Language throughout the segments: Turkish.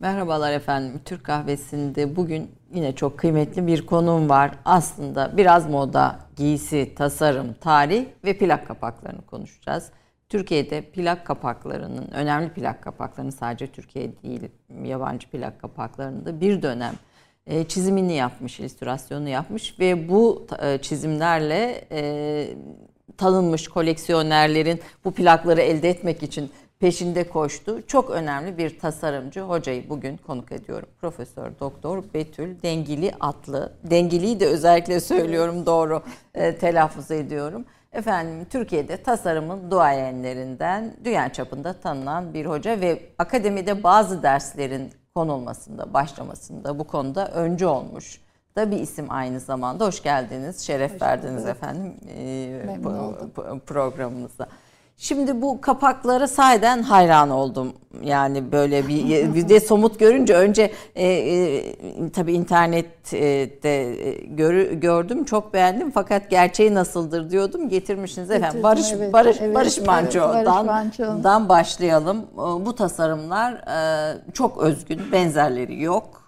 Merhabalar efendim. Türk Kahvesi'nde bugün yine çok kıymetli bir konum var. Aslında biraz moda, giysi, tasarım, tarih ve plak kapaklarını konuşacağız. Türkiye'de plak kapaklarının, önemli plak kapaklarının sadece Türkiye değil, yabancı plak kapaklarında bir dönem e, çizimini yapmış, illüstrasyonu yapmış ve bu e, çizimlerle e, tanınmış koleksiyonerlerin bu plakları elde etmek için peşinde koştu. Çok önemli bir tasarımcı hocayı bugün konuk ediyorum. Profesör Doktor Betül Dengili Atlı. Dengili'yi de özellikle söylüyorum doğru e, telaffuz ediyorum. Efendim Türkiye'de tasarımın duayenlerinden dünya çapında tanınan bir hoca ve akademide bazı derslerin konulmasında, başlamasında bu konuda öncü olmuş da bir isim aynı zamanda. Hoş geldiniz, şeref Hoş verdiniz efendim e, programımıza. Şimdi bu kapaklara sayeden hayran oldum. Yani böyle bir, bir de somut görünce önce e, e, tabii internette e, gör, gördüm çok beğendim fakat gerçeği nasıldır diyordum getirmişsiniz efendim. Barış evet, Barış evet, Barış Manço'dan evet, başlayalım. Bu tasarımlar e, çok özgün, benzerleri yok.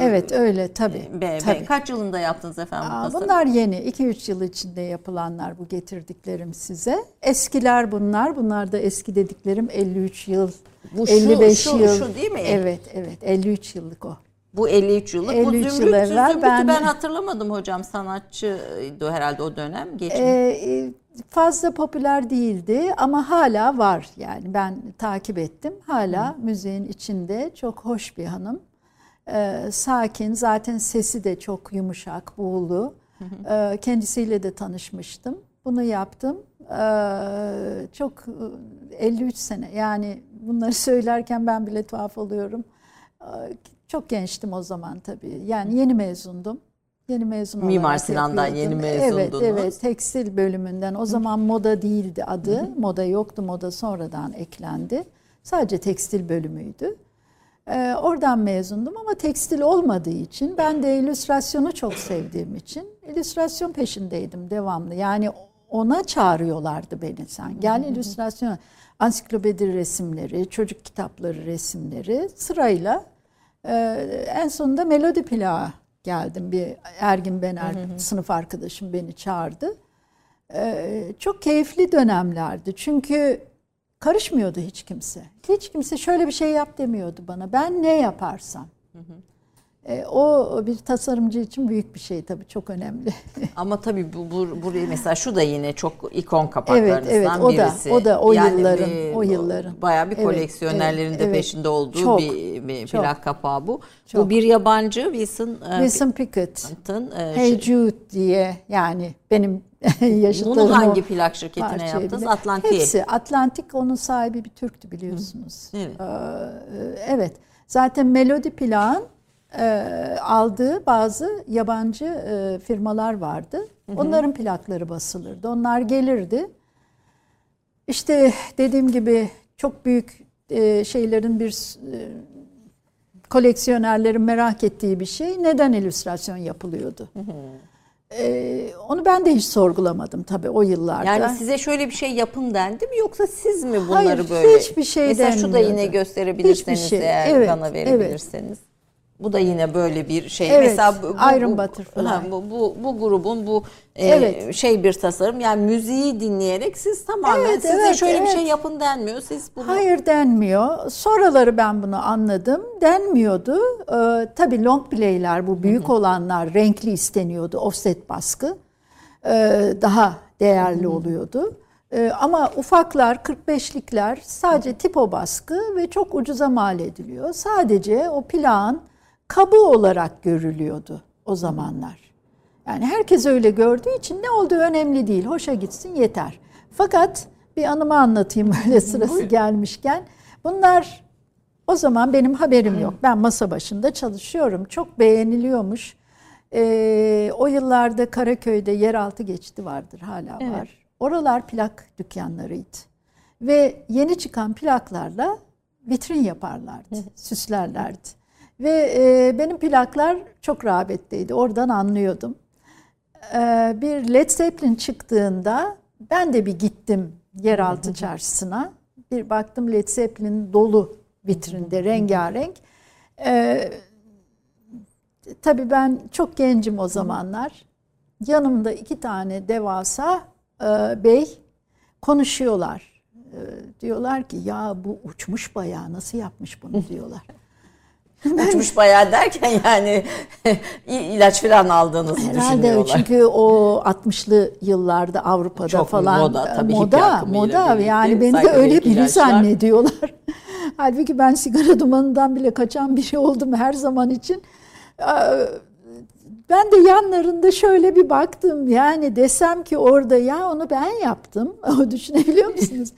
Evet öyle tabii. Be, tabii. Kaç yılında yaptınız efendim Aa, bu Bunlar yeni. 2-3 yıl içinde yapılanlar bu getirdiklerim size. Eskiler bunlar. Bunlar da eski dediklerim 53 yıl, bu şu, 55 şu, yıl. Şu değil mi? Evet evet 53 yıllık o. Bu 53 yıllık. 53 bu Zümrüt, yıl evvel Zümrüt'ü ben, ben hatırlamadım hocam. Sanatçıydı herhalde o dönem. Geçmiş. Ee, fazla popüler değildi ama hala var yani ben takip ettim. Hala Hı. müziğin içinde çok hoş bir hanım e, sakin. Zaten sesi de çok yumuşak, buğulu. E, kendisiyle de tanışmıştım. Bunu yaptım. E, çok 53 sene yani bunları söylerken ben bile tuhaf oluyorum. E, çok gençtim o zaman tabii. Yani yeni mezundum. Yeni mezun Mimar Sinan'dan yeni mezundunuz. Evet, evet. Tekstil bölümünden. O zaman moda değildi adı. Moda yoktu. Moda sonradan eklendi. Sadece tekstil bölümüydü. Ee, oradan mezundum ama tekstil olmadığı için ben de illüstrasyonu çok sevdiğim için illüstrasyon peşindeydim devamlı. Yani ona çağırıyorlardı beni sen. Gel illüstrasyon, ansiklopedi resimleri, çocuk kitapları resimleri sırayla e, en sonunda melodi plağı geldim. Bir Ergin Bener sınıf arkadaşım beni çağırdı. E, çok keyifli dönemlerdi. Çünkü Karışmıyordu hiç kimse. Hiç kimse şöyle bir şey yap demiyordu bana. Ben ne yaparsam. Hı hı. E, o bir tasarımcı için büyük bir şey tabii çok önemli. Ama tabii bu, bu burayı mesela şu da yine çok ikon kapaklarınızdan evet, evet, o birisi. Da, o da o yani yılların bir, o yılların. Bayağı bir koleksiyonerlerin evet, de evet, peşinde olduğu çok, bir, bir çok, plak kapağı bu. Çok. Bu bir yabancı Wilson e, Wilson Pickett'ın e, Hey Jude diye yani benim Bunu hangi plak şirketine yaptınız? Atlantik. Hepsi. Atlantik onun sahibi bir Türktü biliyorsunuz. Hı, evet. Ee, evet. Zaten Melodi Plak'ın e, aldığı bazı yabancı e, firmalar vardı. Hı hı. Onların plakları basılırdı. Onlar gelirdi. İşte dediğim gibi çok büyük e, şeylerin bir e, koleksiyonerlerin merak ettiği bir şey neden illüstrasyon yapılıyordu? Hı hı. Ee, onu ben de hiç sorgulamadım tabii o yıllarda. Yani size şöyle bir şey yapın dendi mi yoksa siz mi bunları Hayır, böyle? hiçbir şey Mesela şu da yine gösterebilirseniz şey. eğer evet, bana verebilirseniz. Evet. Bu da yine böyle bir şey. Evet, Mesela bu, Iron bu, Butterfly. Ha, bu, bu, bu grubun bu e, evet. şey bir tasarım. Yani müziği dinleyerek siz tamamen evet, size evet, şöyle evet. bir şey yapın denmiyor. Siz bunu... Hayır denmiyor. Sonraları ben bunu anladım. Denmiyordu. Ee, tabii long play'ler bu büyük Hı-hı. olanlar renkli isteniyordu. Offset baskı. Ee, daha değerli Hı-hı. oluyordu. Ee, ama ufaklar 45'likler sadece tipo baskı ve çok ucuza mal ediliyor. Sadece o plan kabı olarak görülüyordu o zamanlar. Yani herkes öyle gördüğü için ne olduğu önemli değil. Hoşa gitsin yeter. Fakat bir anımı anlatayım böyle sırası gelmişken. Bunlar o zaman benim haberim yok. Ben masa başında çalışıyorum. Çok beğeniliyormuş. Ee, o yıllarda Karaköy'de yeraltı geçti vardır hala evet. var. Oralar plak dükkanlarıydı. Ve yeni çıkan plaklarla vitrin yaparlardı, süslerlerdi. Ve e, benim plaklar çok rağbetteydi. Oradan anlıyordum. E, bir Led Zeppelin çıktığında ben de bir gittim yeraltı çarşısına. Bir baktım Led Zeppelin dolu vitrinde rengarenk. Ee, tabii ben çok gencim o zamanlar. Yanımda iki tane devasa e, bey konuşuyorlar. E, diyorlar ki ya bu uçmuş bayağı nasıl yapmış bunu diyorlar. Uçmuş bayağı derken yani ilaç falan aldığınızı Herhalde düşünüyorlar. çünkü o 60'lı yıllarda Avrupa'da Çok falan moda tabii, moda moda yani beni de öyle biri ilaçlar. zannediyorlar. Halbuki ben sigara dumanından bile kaçan biri oldum her zaman için. Ben de yanlarında şöyle bir baktım. Yani desem ki orada ya onu ben yaptım. O düşünebiliyor musunuz?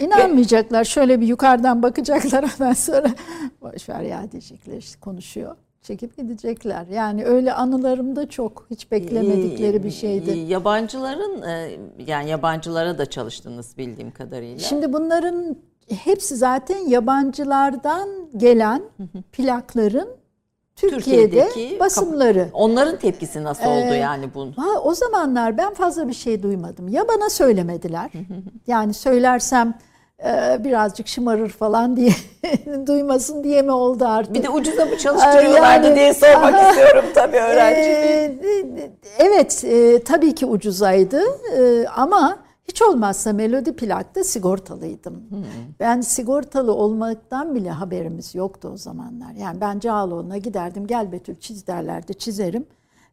İnanmayacaklar. Şöyle bir yukarıdan bakacaklar hemen sonra boş ver ya diyecekler işte konuşuyor. Çekip gidecekler. Yani öyle anılarım da çok. Hiç beklemedikleri bir şeydi. Yabancıların e, yani yabancılara da çalıştınız bildiğim kadarıyla. Şimdi bunların hepsi zaten yabancılardan gelen plakların Türkiye'de Türkiye'deki basımları. Onların tepkisi nasıl oldu Ee, yani bu? Ha, o zamanlar ben fazla bir şey duymadım. Ya bana söylemediler. yani söylersem e, birazcık şımarır falan diye duymasın diye mi oldu artık? Bir de ucuza mı çalıştırıyorlardı Yani- diye sormak istiyorum tabii öğrenci. Ee, evet e, tabii ki ucuzaydı E, ama hiç olmazsa Melodi Plak'ta sigortalıydım. Ben sigortalı olmaktan bile haberimiz yoktu o zamanlar. Yani ben Cağaloğlu'na giderdim gel Betül çiz derlerdi çizerim.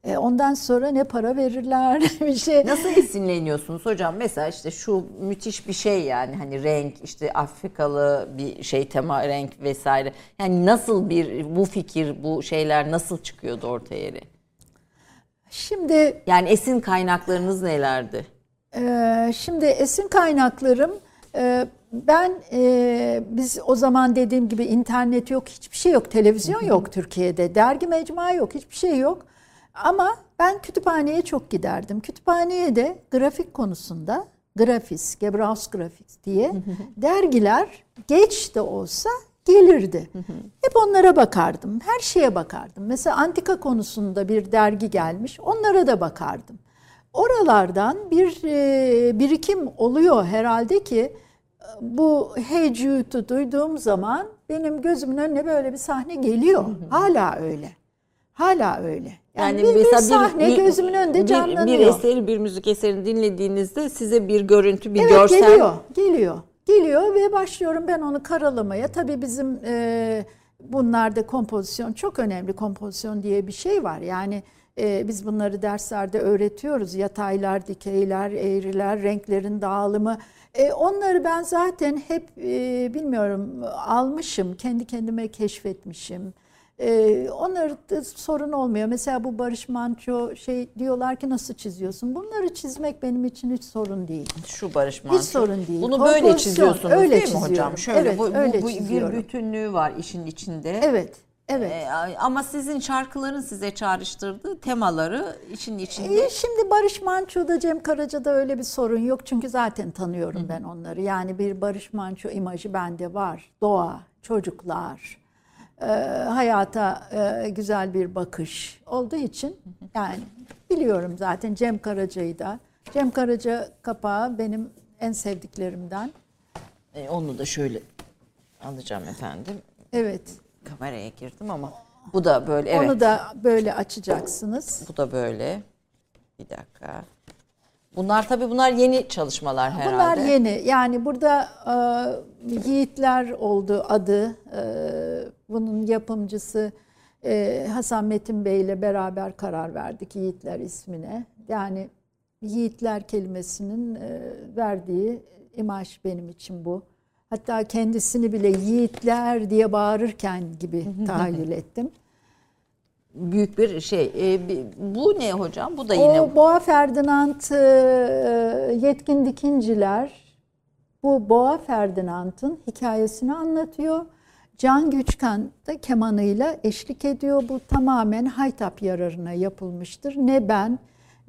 E, ondan sonra ne para verirler bir şey. Nasıl esinleniyorsunuz hocam? Mesela işte şu müthiş bir şey yani hani renk işte Afrikalı bir şey tema renk vesaire. Yani nasıl bir bu fikir bu şeyler nasıl çıkıyordu ortaya yeri? Şimdi Yani esin kaynaklarınız nelerdi? Ee, şimdi esin kaynaklarım e, ben e, biz o zaman dediğim gibi internet yok hiçbir şey yok televizyon yok Türkiye'de dergi mecmua yok hiçbir şey yok ama ben kütüphaneye çok giderdim kütüphaneye de grafik konusunda Grafis, Gebrauchs Grafis diye dergiler geç de olsa gelirdi. Hep onlara bakardım. Her şeye bakardım. Mesela antika konusunda bir dergi gelmiş. Onlara da bakardım. Oralardan bir e, birikim oluyor herhalde ki e, bu Hey Jude'u duyduğum zaman benim gözümün önüne böyle bir sahne geliyor. Hala öyle. Hala öyle. Yani, bir, bir sahne gözümün önünde bir, canlanıyor. bir eseri, bir müzik eserini dinlediğinizde size bir görüntü, bir Evet görsel geliyor, geliyor. Geliyor ve başlıyorum ben onu karalamaya. Tabii bizim e, bunlarda kompozisyon çok önemli. Kompozisyon diye bir şey var. Yani e, biz bunları derslerde öğretiyoruz. Yataylar, dikeyler, eğriler, renklerin dağılımı. E, onları ben zaten hep e, bilmiyorum almışım, kendi kendime keşfetmişim. Ee, onları da sorun olmuyor. Mesela bu Barış Manço şey diyorlar ki nasıl çiziyorsun? Bunları çizmek benim için hiç sorun değil. şu Barış Manço. Hiç sorun değil. Bunu böyle çiziyorsunuz öyle değil mi çiziyorum. hocam? Şöyle Evet, bu, bu- öyle bu bir çiziyorum. bütünlüğü var işin içinde. Evet, evet. Ee, ama sizin şarkıların size çağrıştırdığı temaları işin içinde. Ee, şimdi Barış Manço'da, Cem Karaca'da öyle bir sorun yok. Çünkü zaten tanıyorum ben onları. Yani bir Barış Manço imajı bende var. Doğa, çocuklar, e, hayata e, güzel bir bakış olduğu için yani biliyorum zaten Cem Karaca'yı da. Cem Karaca kapağı benim en sevdiklerimden. Ee, onu da şöyle alacağım efendim. Evet. Kameraya girdim ama bu da böyle evet. Onu da böyle açacaksınız. Bu da böyle. Bir dakika. Bunlar tabii bunlar yeni çalışmalar herhalde. Bunlar yeni. Yani burada e, Yiğitler oldu adı. E, bunun yapımcısı e, Hasan Metin Bey ile beraber karar verdik Yiğitler ismine. Yani Yiğitler kelimesinin e, verdiği imaj benim için bu. Hatta kendisini bile Yiğitler diye bağırırken gibi tahayyül ettim. Büyük bir şey. Bi- bu ne hocam? Bu da yine O Boğa Ferdinand e, Yetkin Dikinciler bu Boğa Ferdinand'ın hikayesini anlatıyor. Can Güçkan da kemanıyla eşlik ediyor. Bu tamamen Haytap yararına yapılmıştır. Ne ben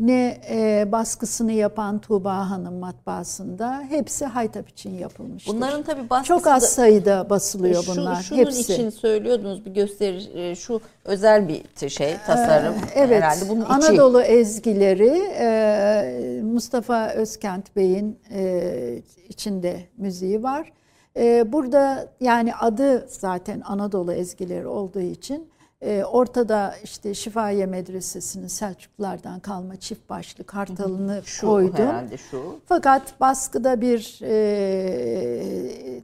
ne e, baskısını yapan Tuğba Hanım matbaasında hepsi Haytap için yapılmıştır. bunların tabii baskısı çok az da- sayıda basılıyor Şu- bunlar. şunun hepsi. için söylüyordunuz bir gösteri e, şu özel bir şey tasarım Ee, Evet, herhalde bunun içi. Anadolu ezgileri e, Mustafa Özkent Bey'in e, içinde müziği var. E, burada yani adı zaten Anadolu ezgileri olduğu için e, ortada işte Şifaye Medresesi'nin Selçuklulardan kalma çift başlı kartalını Şu koydum. herhalde şu. Fakat baskıda bir e,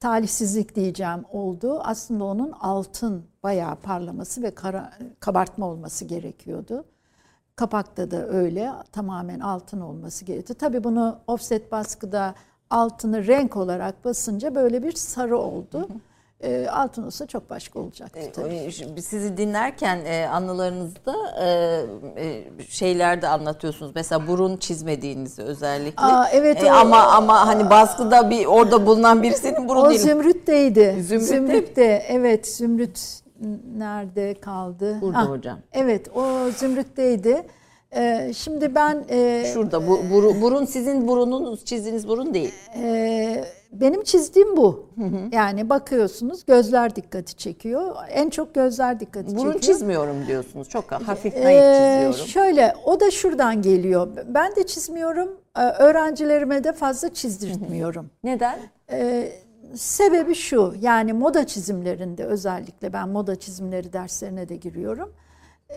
talihsizlik diyeceğim oldu. Aslında onun altın bayağı parlaması ve kara, kabartma olması gerekiyordu. Kapakta da öyle tamamen altın olması gerekiyordu. Tabii bunu offset baskıda altını renk olarak basınca böyle bir sarı oldu. E, altın olsa çok başka olacaktı tabii. E, sizi dinlerken e, anılarınızda e, e, şeyler de anlatıyorsunuz. Mesela burun çizmediğinizi özellikle. Aa, evet, E, o- ama ama hani baskıda bir orada bulunan birisinin burun O değil. Zümrüt'teydi. Zümrüt'te Zümrüt'te. Evet Zümrüt nerede kaldı? Burada Ah, hocam. Evet o Zümrüt'teydi. Ee, şimdi ben e, Şurada bu buru- burun sizin burununuz çizdiğiniz burun değil. e, benim çizdiğim bu. Yani bakıyorsunuz gözler dikkati çekiyor. En çok gözler dikkati Burun çekiyor. çizmiyorum diyorsunuz. Çok hafif naif Ee, çiziyorum. şöyle o da şuradan geliyor. Ben de çizmiyorum. Ee, Öğrencilerime de fazla çizdirtmiyorum. Neden? Ee, sebebi şu, yani moda çizimlerinde özellikle ben moda çizimleri derslerine de giriyorum.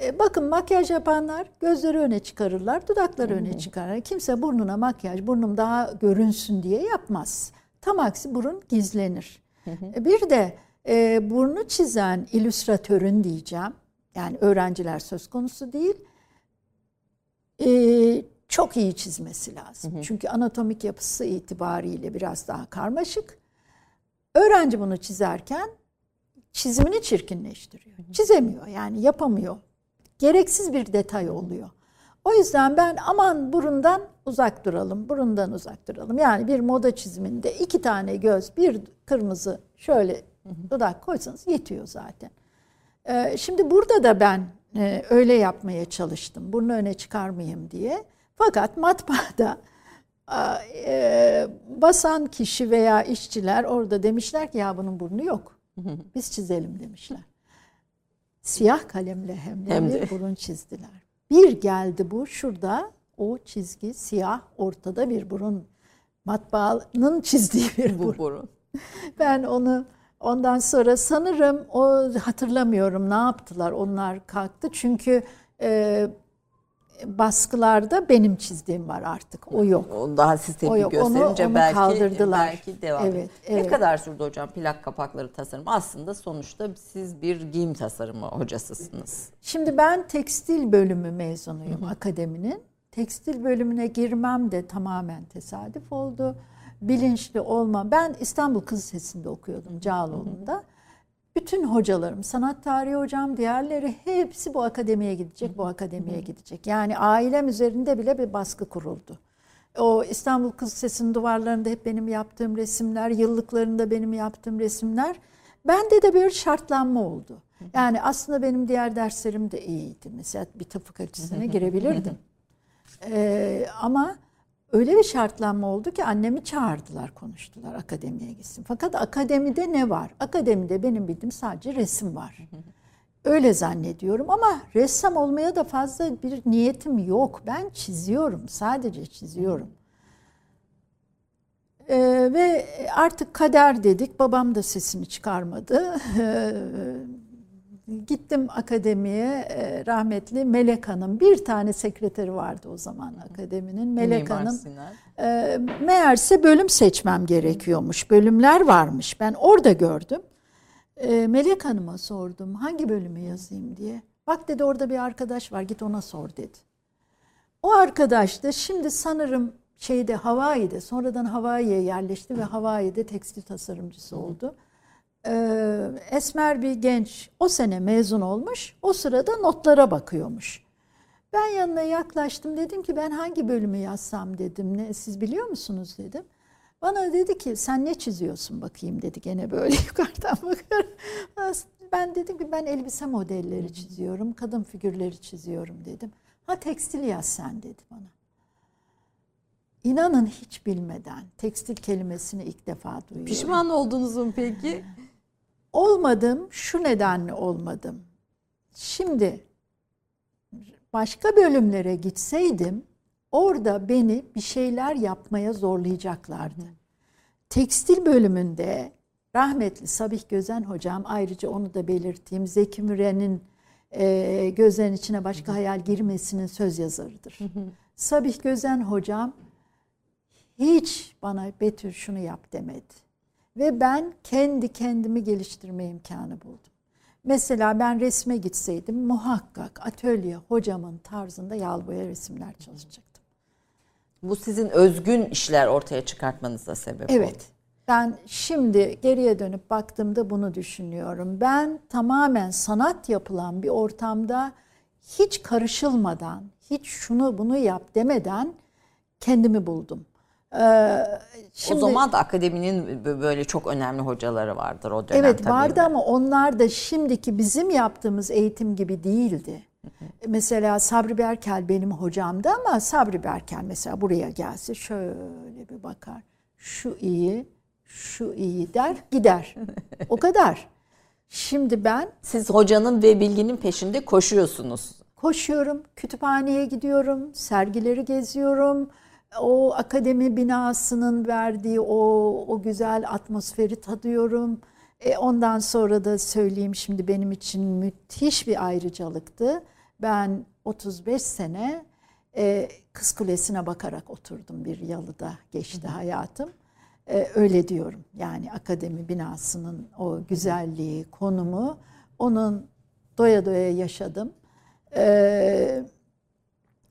Ee, bakın makyaj yapanlar gözleri öne çıkarırlar, dudakları öne çıkarır. Kimse burnuna makyaj, burnum daha görünsün diye yapmaz. Tam aksi burun gizlenir. Ee, Bir de e, burnu çizen illüstratörün diyeceğim, yani öğrenciler söz konusu değil, e, çok iyi çizmesi lazım. Çünkü anatomik yapısı itibariyle biraz daha karmaşık. Öğrenci bunu çizerken çizimini çirkinleştiriyor. Çizemiyor yani yapamıyor. Gereksiz bir detay oluyor. O yüzden ben aman burundan uzak duralım, burundan uzak duralım. Yani bir moda çiziminde iki tane göz, bir kırmızı şöyle dudak koysanız yetiyor zaten. Ee, Şimdi burada da ben e, öyle yapmaya çalıştım. Burnu öne çıkarmayayım diye. Fakat matbaada e, basan kişi veya işçiler orada demişler ki ya bunun burnu yok. Biz çizelim demişler. Siyah kalemle hem de, Hem de. burun çizdiler. Bir geldi bu şurada o çizgi siyah ortada bir burun. Matbaanın çizdiği bir burun. Bu burun. Ben onu ondan sonra sanırım o hatırlamıyorum ne yaptılar onlar kalktı çünkü e, baskılarda benim çizdiğim var artık o yok. O daha siz O tepki yok, onu- gösterince onu belki kaldırdılar. belki devam. Evet, evet. Ne kadar sürdü hocam plak kapakları tasarım? Aslında sonuçta siz bir giyim tasarımı hocasısınız. Şimdi ben tekstil bölümü mezunuyum akademinin. Tekstil bölümüne girmem de tamamen tesadüf oldu. Bilinçli olma. Ben İstanbul Kız Lisesi'nde okuyordum Cağaloğlu'nda. Bütün hocalarım, sanat tarihi hocam, diğerleri hepsi bu akademiye gidecek, bu akademiye gidecek. Yani ailem üzerinde bile bir baskı kuruldu. O İstanbul Kız Lisesi'nin duvarlarında hep benim yaptığım resimler, yıllıklarında benim yaptığım resimler. Bende de bir şartlanma oldu. Yani aslında benim diğer derslerim de iyiydi. Mesela bir tıp fakültesine girebilirdim. Ee, ama öyle bir şartlanma oldu ki annemi çağırdılar, konuştular akademiye gitsin. Fakat akademide ne var? Akademide benim bildiğim sadece resim var. Öyle zannediyorum ama ressam olmaya da fazla bir niyetim yok. Ben çiziyorum, sadece çiziyorum. Ee, ve artık kader dedik. Babam da sesini çıkarmadı. Gittim akademiye e, rahmetli Melek Hanım. Bir tane sekreteri vardı o zaman akademinin. Melek Mimar Hanım. E, meğerse bölüm seçmem gerekiyormuş. Bölümler varmış. Ben orada gördüm. E, Melek Hanım'a sordum hangi bölümü yazayım diye. Bak dedi orada bir arkadaş var git ona sor dedi. O arkadaş da şimdi sanırım şeyde Hawaii'de sonradan Hawaii'ye yerleşti ve Hawaii'de tekstil tasarımcısı oldu. Ee, esmer bir genç o sene mezun olmuş. O sırada notlara bakıyormuş. Ben yanına yaklaştım dedim ki ben hangi bölümü yazsam dedim. Ne, siz biliyor musunuz dedim. Bana dedi ki sen ne çiziyorsun bakayım dedi gene böyle yukarıdan bakar. Ben dedim ki ben elbise modelleri çiziyorum, kadın figürleri çiziyorum dedim. Ha tekstil yaz sen dedi bana. İnanın hiç bilmeden tekstil kelimesini ilk defa duyuyorum. Pişman oldunuz mu peki? Olmadım, şu nedenle olmadım. Şimdi başka bölümlere gitseydim orada beni bir şeyler yapmaya zorlayacaklardı. tekstil bölümünde rahmetli Sabih Gözen hocam ayrıca onu da belirteyim. Zeki Müren'in e, gözlerin içine başka hayal girmesinin söz yazarıdır. Sabih Gözen hocam hiç bana Betül şunu yap demedi. Ve ben kendi kendimi geliştirme imkanı buldum. Mesela ben resme gitseydim muhakkak atölye hocamın tarzında yağlı boya resimler çalışacaktım. Bu sizin özgün işler ortaya çıkartmanıza sebep evet. oldu. Ben şimdi geriye dönüp baktığımda bunu düşünüyorum. Ben tamamen sanat yapılan bir ortamda hiç karışılmadan, hiç şunu bunu yap demeden kendimi buldum. Ee, şimdi, o zaman da akademinin böyle çok önemli hocaları vardır o dönem Evet vardı ama onlar da şimdiki bizim yaptığımız eğitim gibi değildi. Mesela Sabri Berkel benim hocamdı ama Sabri Berkel mesela buraya gelse şöyle bir bakar. Şu iyi, şu iyi der gider. O kadar. Şimdi ben... Siz hocanın ve bilginin peşinde koşuyorsunuz. Koşuyorum, kütüphaneye gidiyorum, sergileri geziyorum. O akademi binasının verdiği o, o güzel atmosferi tadıyorum. E ondan sonra da söyleyeyim şimdi benim için müthiş bir ayrıcalıktı. Ben 35 sene e, Kız Kulesi'ne bakarak oturdum bir yalıda geçti hayatım. E, öyle diyorum. Yani akademi binasının o güzelliği, konumu onun doya doya yaşadım. E,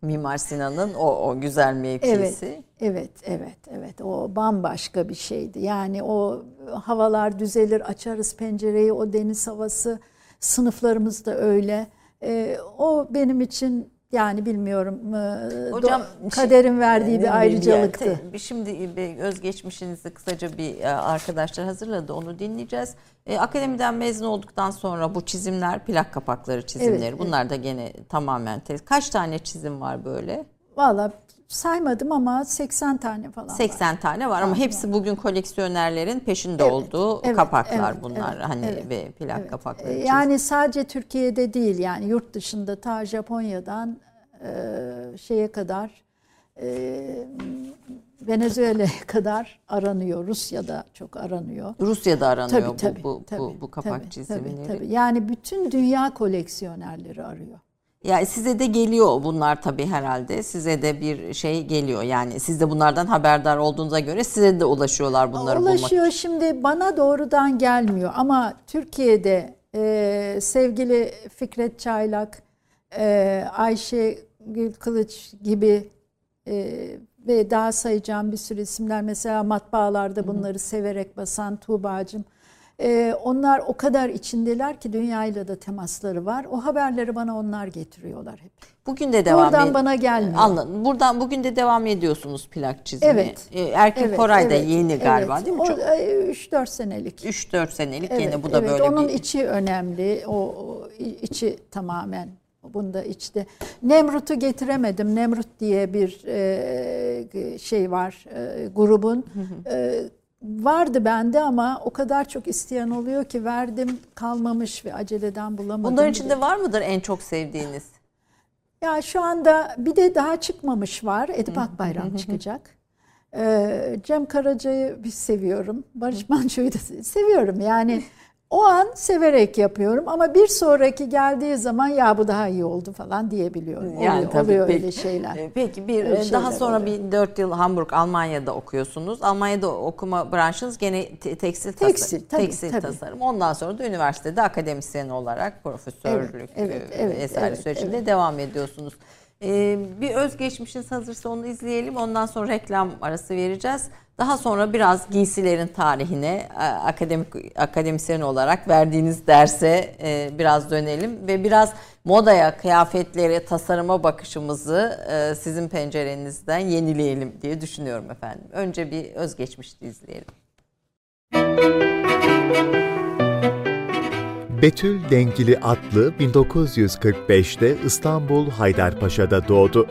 Mimar Sinan'ın o, o güzel mevkisi. Evet, evet, evet, evet. O bambaşka bir şeydi. Yani o havalar düzelir, açarız pencereyi, o deniz havası, sınıflarımız da öyle. E, o benim için yani bilmiyorum Hocam, kaderin verdiği bir ayrıcalıktı. Yani, şimdi özgeçmişinizi kısaca bir arkadaşlar hazırladı onu dinleyeceğiz. E, akademiden mezun olduktan sonra bu çizimler plak kapakları çizimleri evet, bunlar evet. da gene tamamen tez. Kaç tane çizim var böyle? Valla saymadım ama 80 tane falan 80 var. tane var ama hepsi bugün koleksiyonerlerin peşinde evet, olduğu evet, kapaklar evet, bunlar evet, hani evet, ve plak evet. kapakları. E, yani sadece Türkiye'de değil yani yurt dışında ta Japonya'dan e, şeye kadar e, Venezuela'ya kadar aranıyor. Rusya'da çok aranıyor. Rusya'da aranıyor tabii, tabii, bu, bu, tabii, bu, bu kapak tabii, çizimleri. Tabii, tabii. Yani bütün dünya koleksiyonerleri arıyor. Yani size de geliyor bunlar tabii herhalde. Size de bir şey geliyor. Yani siz de bunlardan haberdar olduğunuza göre size de ulaşıyorlar bunları Ulaşıyor. bulmak. Ulaşıyor. Şimdi bana doğrudan gelmiyor ama Türkiye'de e, sevgili Fikret Çaylak, e, Ayşe Gül Kılıç gibi e, ve daha sayacağım bir sürü isimler mesela matbaalarda bunları Hı-hı. severek basan Tuğba'cığım ee, onlar o kadar içindeler ki dünyayla da temasları var. O haberleri bana onlar getiriyorlar hep. Bugün de devam Buradan ed- bana gelmiyor. Anladım. Buradan bugün de devam ediyorsunuz plak çizmeye. Evet. Ee, Erkin evet, Koray da yeni galiba evet. değil mi? O, 3-4 senelik. 3-4 senelik evet, yeni bu da evet. böyle Onun bir... içi önemli. O, o içi tamamen Bunda içte. Nemrut'u getiremedim. Nemrut diye bir e, şey var e, grubun. E, vardı bende ama o kadar çok isteyen oluyor ki verdim kalmamış ve aceleden bulamadım. Bunların içinde var mıdır en çok sevdiğiniz? Ya şu anda bir de daha çıkmamış var. Edip Akbayram çıkacak. Ee, Cem Karaca'yı seviyorum. Barış Manço'yu da seviyorum. Yani o an severek yapıyorum ama bir sonraki geldiği zaman ya bu daha iyi oldu falan diyebiliyorum. Yani oluyor, tabii, oluyor peki, öyle şeyler. E, peki bir öyle daha sonra oluyor. bir dört yıl Hamburg Almanya'da okuyorsunuz. Almanya'da okuma branşınız gene tekstil, tekstil tasarım. Tabii, tekstil tabii. tasarım. Ondan sonra da üniversitede akademisyen olarak profesörlük evet, evet, evet, vesaire evet, sürecinde evet. devam ediyorsunuz. Ee, bir özgeçmişiniz hazırsa onu izleyelim. Ondan sonra reklam arası vereceğiz. Daha sonra biraz giysilerin tarihine akademik akademisyen olarak verdiğiniz derse e, biraz dönelim ve biraz modaya, kıyafetlere, tasarıma bakışımızı e, sizin pencerenizden yenileyelim diye düşünüyorum efendim. Önce bir özgeçmişte izleyelim. Betül Dengili Atlı 1945'te İstanbul Haydarpaşa'da doğdu.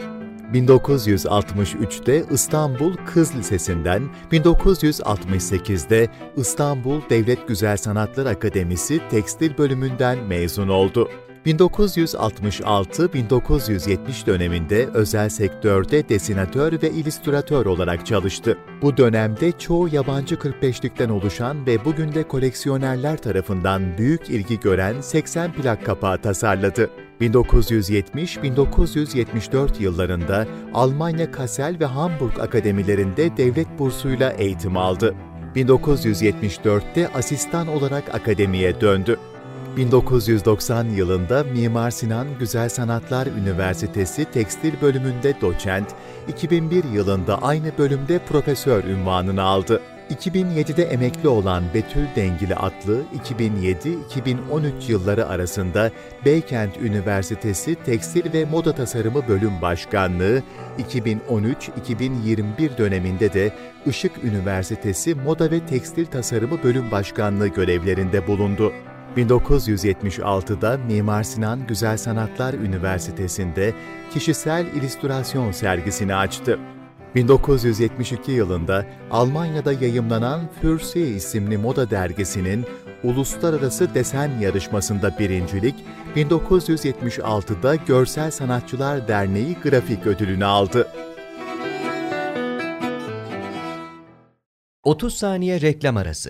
1963'te İstanbul Kız Lisesi'nden, 1968'de İstanbul Devlet Güzel Sanatlar Akademisi Tekstil Bölümünden mezun oldu. 1966-1970 döneminde özel sektörde desinatör ve illüstratör olarak çalıştı. Bu dönemde çoğu yabancı 45'likten oluşan ve bugün de koleksiyonerler tarafından büyük ilgi gören 80 plak kapağı tasarladı. 1970-1974 yıllarında Almanya Kassel ve Hamburg akademilerinde devlet bursuyla eğitim aldı. 1974'te asistan olarak akademiye döndü. 1990 yılında Mimar Sinan Güzel Sanatlar Üniversitesi Tekstil bölümünde doçent, 2001 yılında aynı bölümde profesör ünvanını aldı. 2007'de emekli olan Betül Dengili adlı 2007-2013 yılları arasında Beykent Üniversitesi Tekstil ve Moda Tasarımı Bölüm Başkanlığı, 2013-2021 döneminde de Işık Üniversitesi Moda ve Tekstil Tasarımı Bölüm Başkanlığı görevlerinde bulundu. 1976'da Mimar Sinan Güzel Sanatlar Üniversitesi'nde kişisel illüstrasyon sergisini açtı. 1972 yılında Almanya'da yayımlanan Fürsi isimli moda dergisinin Uluslararası Desen Yarışması'nda birincilik, 1976'da Görsel Sanatçılar Derneği Grafik Ödülünü aldı. 30 saniye reklam arası.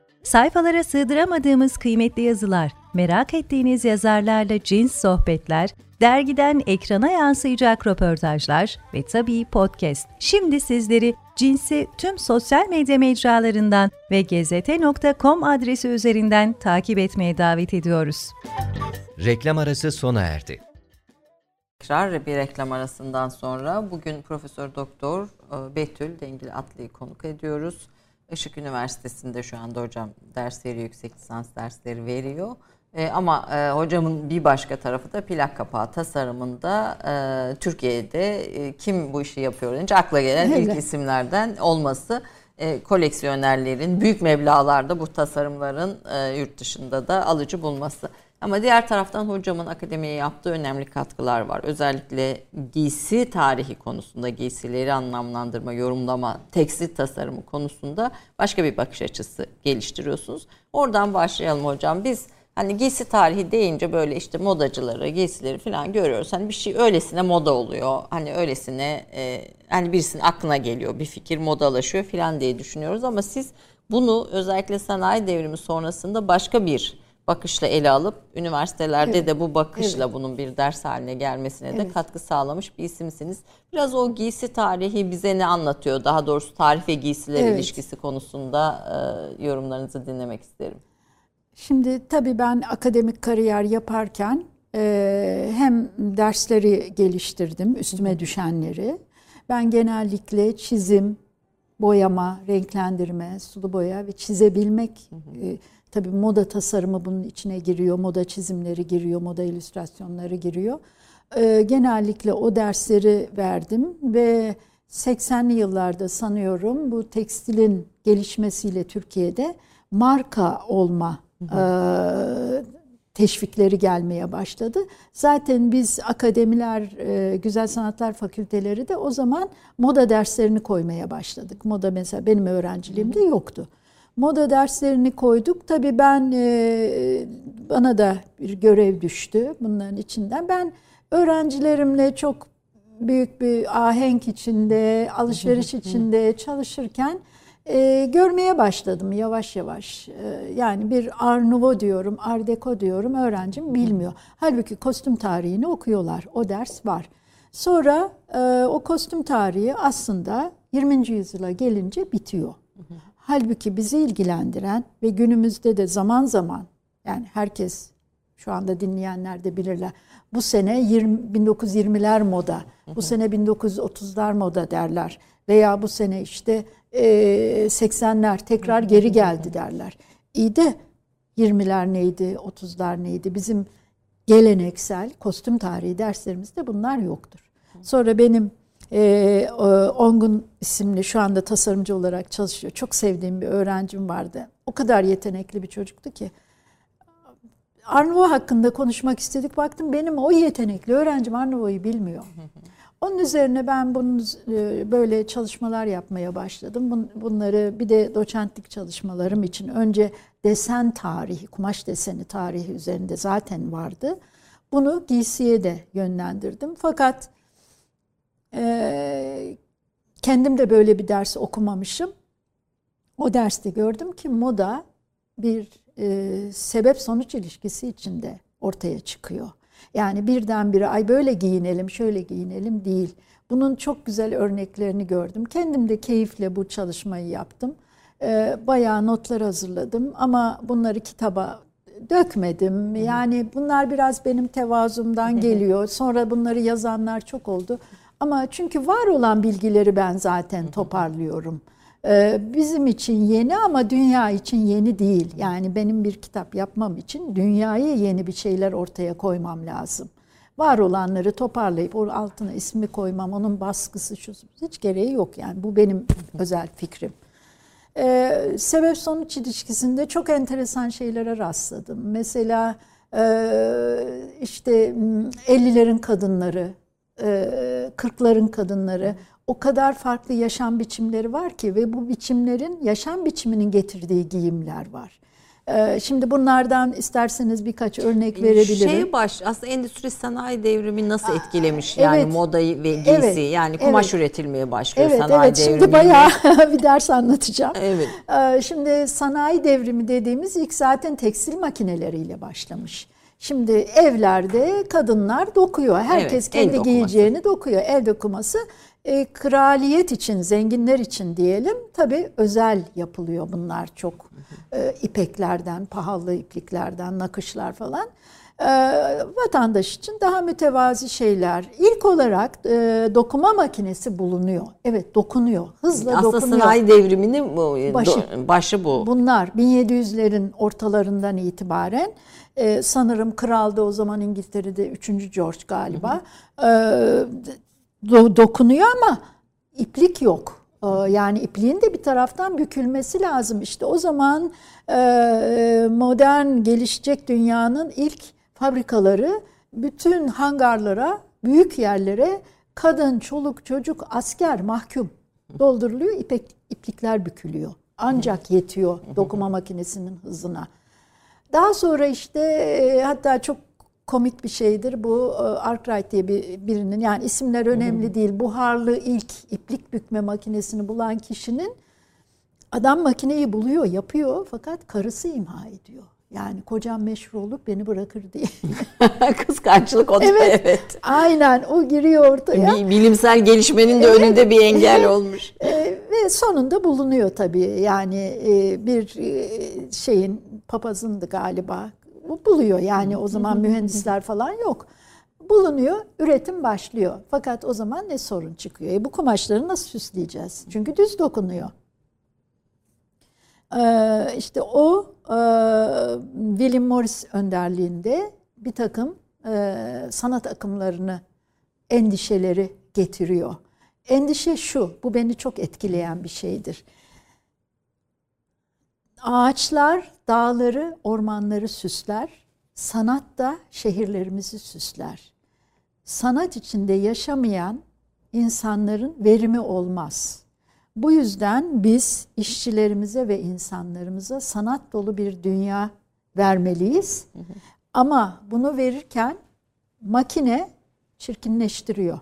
Sayfalara sığdıramadığımız kıymetli yazılar, merak ettiğiniz yazarlarla cins sohbetler, dergiden ekrana yansıyacak röportajlar ve tabii podcast. Şimdi sizleri cinsi tüm sosyal medya mecralarından ve gezete.com adresi üzerinden takip etmeye davet ediyoruz. Reklam arası sona erdi. Tekrar bir reklam arasından sonra bugün Profesör Doktor e, Betül Dengil Atlı'yı konuk ediyoruz. Işık Üniversitesi'nde şu anda hocam ders veriyor, yüksek lisans dersleri veriyor. E, ama e, hocamın bir başka tarafı da plak kapağı tasarımında e, Türkiye'de e, kim bu işi yapıyor deyince akla gelen evet. ilk isimlerden olması. E, koleksiyonerlerin büyük meblalarda bu tasarımların e, yurt dışında da alıcı bulması. Ama diğer taraftan hocamın akademiye yaptığı önemli katkılar var. Özellikle giysi tarihi konusunda, giysileri anlamlandırma, yorumlama, tekstil tasarımı konusunda başka bir bakış açısı geliştiriyorsunuz. Oradan başlayalım hocam. Biz Hani giysi tarihi deyince böyle işte modacıları, giysileri falan görüyoruz. Hani bir şey öylesine moda oluyor. Hani öylesine e, hani birisinin aklına geliyor bir fikir modalaşıyor falan diye düşünüyoruz. Ama siz bunu özellikle sanayi devrimi sonrasında başka bir bakışla ele alıp üniversitelerde evet. de bu bakışla evet. bunun bir ders haline gelmesine evet. de katkı sağlamış bir isimsiniz. Biraz o giysi tarihi bize ne anlatıyor? Daha doğrusu tarih ve giysiler evet. ilişkisi konusunda e, yorumlarınızı dinlemek isterim. Şimdi tabii ben akademik kariyer yaparken e, hem dersleri geliştirdim, üstüme düşenleri. Ben genellikle çizim, boyama, renklendirme, sulu boya ve çizebilmek, e, tabii moda tasarımı bunun içine giriyor, moda çizimleri giriyor, moda illüstrasyonları giriyor. E, genellikle o dersleri verdim ve 80'li yıllarda sanıyorum bu tekstilin gelişmesiyle Türkiye'de marka olma e, teşvikleri gelmeye başladı. Zaten biz akademiler, e, güzel sanatlar fakülteleri de o zaman moda derslerini koymaya başladık. Moda mesela benim öğrenciliğimde yoktu. Moda derslerini koyduk. Tabii ben e, bana da bir görev düştü bunların içinden. Ben öğrencilerimle çok büyük bir ahenk içinde, alışveriş içinde çalışırken e, görmeye başladım yavaş yavaş. E, yani bir Art Nouveau diyorum, Art Deco diyorum öğrencim bilmiyor. Halbuki kostüm tarihini okuyorlar. O ders var. Sonra e, o kostüm tarihi aslında 20. yüzyıla gelince bitiyor. Halbuki bizi ilgilendiren ve günümüzde de zaman zaman yani herkes şu anda dinleyenler de bilirler. Bu sene 20, 1920'ler moda, bu sene 1930'lar moda derler. Veya bu sene işte 80'ler tekrar geri geldi derler. İyi de 20'ler neydi, 30'lar neydi? Bizim geleneksel kostüm tarihi derslerimizde bunlar yoktur. Sonra benim e, Ongun isimli şu anda tasarımcı olarak çalışıyor. Çok sevdiğim bir öğrencim vardı. O kadar yetenekli bir çocuktu ki. Arnavo hakkında konuşmak istedik. Baktım benim o yetenekli öğrencim Arnavo'yu bilmiyor. Onun üzerine ben bunun e, böyle çalışmalar yapmaya başladım. Bunları bir de doçentlik çalışmalarım için önce desen tarihi, kumaş deseni tarihi üzerinde zaten vardı. Bunu giysiye de yönlendirdim. Fakat e, kendim de böyle bir ders okumamışım. O derste gördüm ki moda bir e, sebep sonuç ilişkisi içinde ortaya çıkıyor. Yani birdenbire ay böyle giyinelim, şöyle giyinelim değil. Bunun çok güzel örneklerini gördüm. Kendim de keyifle bu çalışmayı yaptım. E, bayağı notlar hazırladım ama bunları kitaba dökmedim. Yani bunlar biraz benim tevazumdan geliyor. Sonra bunları yazanlar çok oldu. Ama çünkü var olan bilgileri ben zaten toparlıyorum. Ee, bizim için yeni ama dünya için yeni değil. Yani benim bir kitap yapmam için dünyaya yeni bir şeyler ortaya koymam lazım. Var olanları toparlayıp o altına ismi koymam, onun baskısı şu hiç gereği yok yani. Bu benim özel fikrim. Ee, sebep sonuç ilişkisinde çok enteresan şeylere rastladım. Mesela e, işte 50'lerin kadınları, 40'ların e, kadınları o kadar farklı yaşam biçimleri var ki ve bu biçimlerin yaşam biçiminin getirdiği giyimler var. Ee, şimdi bunlardan isterseniz birkaç örnek ee, verebilirim. Şey baş, aslında endüstri sanayi devrimi nasıl etkilemiş evet, yani modayı ve giysi evet, yani kumaş evet. üretilmeye başlıyor evet, sanayi evet. devrimi. Şimdi bayağı bir ders anlatacağım. Evet. Ee, şimdi sanayi devrimi dediğimiz ilk zaten tekstil makineleriyle başlamış. Şimdi evlerde kadınlar dokuyor. Herkes evet, kendi giyeceğini dokuyor. El dokuması e, kraliyet için, zenginler için diyelim tabi özel yapılıyor bunlar çok. E, ipeklerden, pahalı ipliklerden, nakışlar falan. E, vatandaş için daha mütevazi şeyler. İlk olarak e, dokuma makinesi bulunuyor. Evet dokunuyor. Hızla Aslında dokunuyor. Aslında sanayi devriminin bu, e, başı, başı bu. Bunlar 1700'lerin ortalarından itibaren e, sanırım kralda o zaman İngiltere'de 3. George galiba. Hı hı. E, do dokunuyor ama iplik yok. Ee, yani ipliğin de bir taraftan bükülmesi lazım. İşte o zaman e, modern gelişecek dünyanın ilk fabrikaları bütün hangarlara, büyük yerlere kadın, çoluk, çocuk, asker, mahkum dolduruluyor. İpek, iplikler bükülüyor. Ancak yetiyor dokuma makinesinin hızına. Daha sonra işte e, hatta çok komik bir şeydir. Bu e, Arkwright diye bir, birinin yani isimler önemli değil. Buharlı ilk iplik bükme makinesini bulan kişinin adam makineyi buluyor, yapıyor fakat karısı imha ediyor. Yani kocam meşhur olup beni bırakır diye. Kıskançlık o da evet, evet. Aynen o giriyor ortaya. Bilimsel gelişmenin de evet, önünde bir engel olmuş. E, ve sonunda bulunuyor tabii. Yani e, bir e, şeyin papazındı galiba buluyor. Yani o zaman mühendisler falan yok. Bulunuyor, üretim başlıyor. Fakat o zaman ne sorun çıkıyor? E bu kumaşları nasıl süsleyeceğiz? Çünkü düz dokunuyor. Ee, işte o e, William Morris önderliğinde bir takım e, sanat akımlarını, endişeleri getiriyor. Endişe şu, bu beni çok etkileyen bir şeydir. Ağaçlar dağları, ormanları süsler. Sanat da şehirlerimizi süsler. Sanat içinde yaşamayan insanların verimi olmaz. Bu yüzden biz işçilerimize ve insanlarımıza sanat dolu bir dünya vermeliyiz. Hı hı. Ama bunu verirken makine çirkinleştiriyor.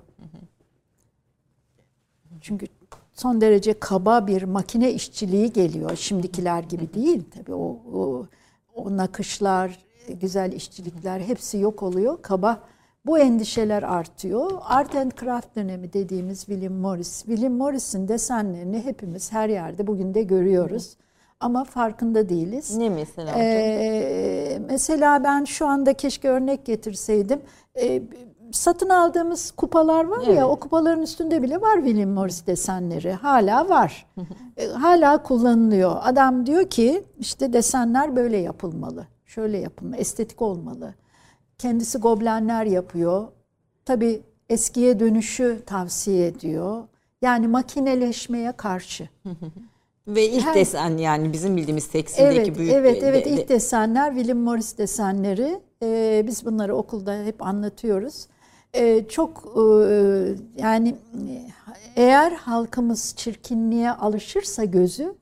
Çünkü son derece kaba bir makine işçiliği geliyor. Şimdikiler gibi değil tabii o, o, o nakışlar, güzel işçilikler hepsi yok oluyor. Kaba bu endişeler artıyor. Art and Craft dönemi dediğimiz William Morris. William Morris'in desenlerini hepimiz her yerde bugün de görüyoruz. Ama farkında değiliz. Ne mesela? Ee, mesela ben şu anda keşke örnek getirseydim. Ee, satın aldığımız kupalar var evet. ya o kupaların üstünde bile var William Morris desenleri. Hala var. E, hala kullanılıyor. Adam diyor ki işte desenler böyle yapılmalı. Şöyle yapılmalı. Estetik olmalı. Kendisi goblenler yapıyor. Tabii eskiye dönüşü tavsiye ediyor. Yani makineleşmeye karşı. Ve ilk Her- desen yani bizim bildiğimiz tekstildeki Evet, büyük evet, evet. de- ilk desenler William Morris desenleri. Ee, biz bunları okulda hep anlatıyoruz. Ee, çok e, yani e, eğer halkımız çirkinliğe alışırsa gözü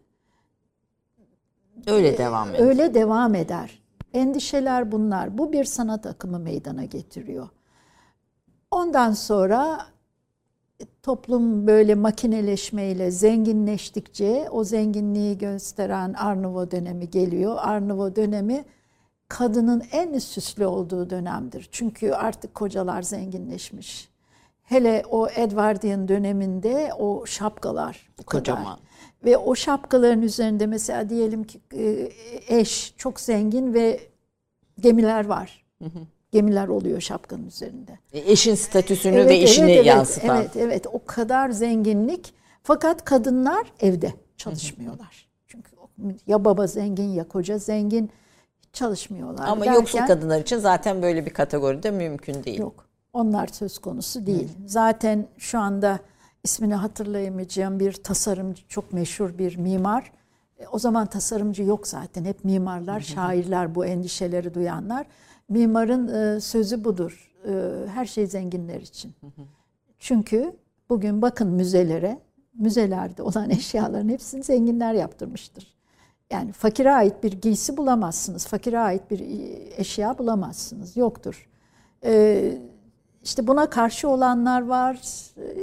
öyle devam ediyor. öyle devam eder. Endişeler bunlar. Bu bir sanat akımı meydana getiriyor. Ondan sonra toplum böyle makineleşmeyle zenginleştikçe o zenginliği gösteren Arnavo dönemi geliyor. Arnavo dönemi kadının en süslü olduğu dönemdir. Çünkü artık kocalar zenginleşmiş. Hele o Edwardian döneminde o şapkalar bu kadar. Ve o şapkaların üzerinde mesela diyelim ki e, eş çok zengin ve gemiler var. Gemiler oluyor şapkanın üzerinde. E, Eşin statüsünü ve işini evet, yansıtan. Evet, evet. O kadar zenginlik. Fakat kadınlar evde çalışmıyorlar. Çünkü ya baba zengin ya koca zengin çalışmıyorlar. Ama derken- yoksul kadınlar için zaten böyle bir kategoride mümkün değil. Yok. Onlar söz konusu değil. Zaten şu anda ismini hatırlayamayacağım bir tasarımcı, çok meşhur bir mimar. E, O zaman tasarımcı yok zaten. Hep mimarlar, şairler, bu endişeleri duyanlar. Mimarın e, sözü budur. E, her şey zenginler için. Çünkü bugün bakın müzelere, müzelerde olan eşyaların hepsini zenginler yaptırmıştır. Yani fakire ait bir giysi bulamazsınız. Fakire ait bir eşya bulamazsınız. Yoktur. Ee, işte buna karşı olanlar var.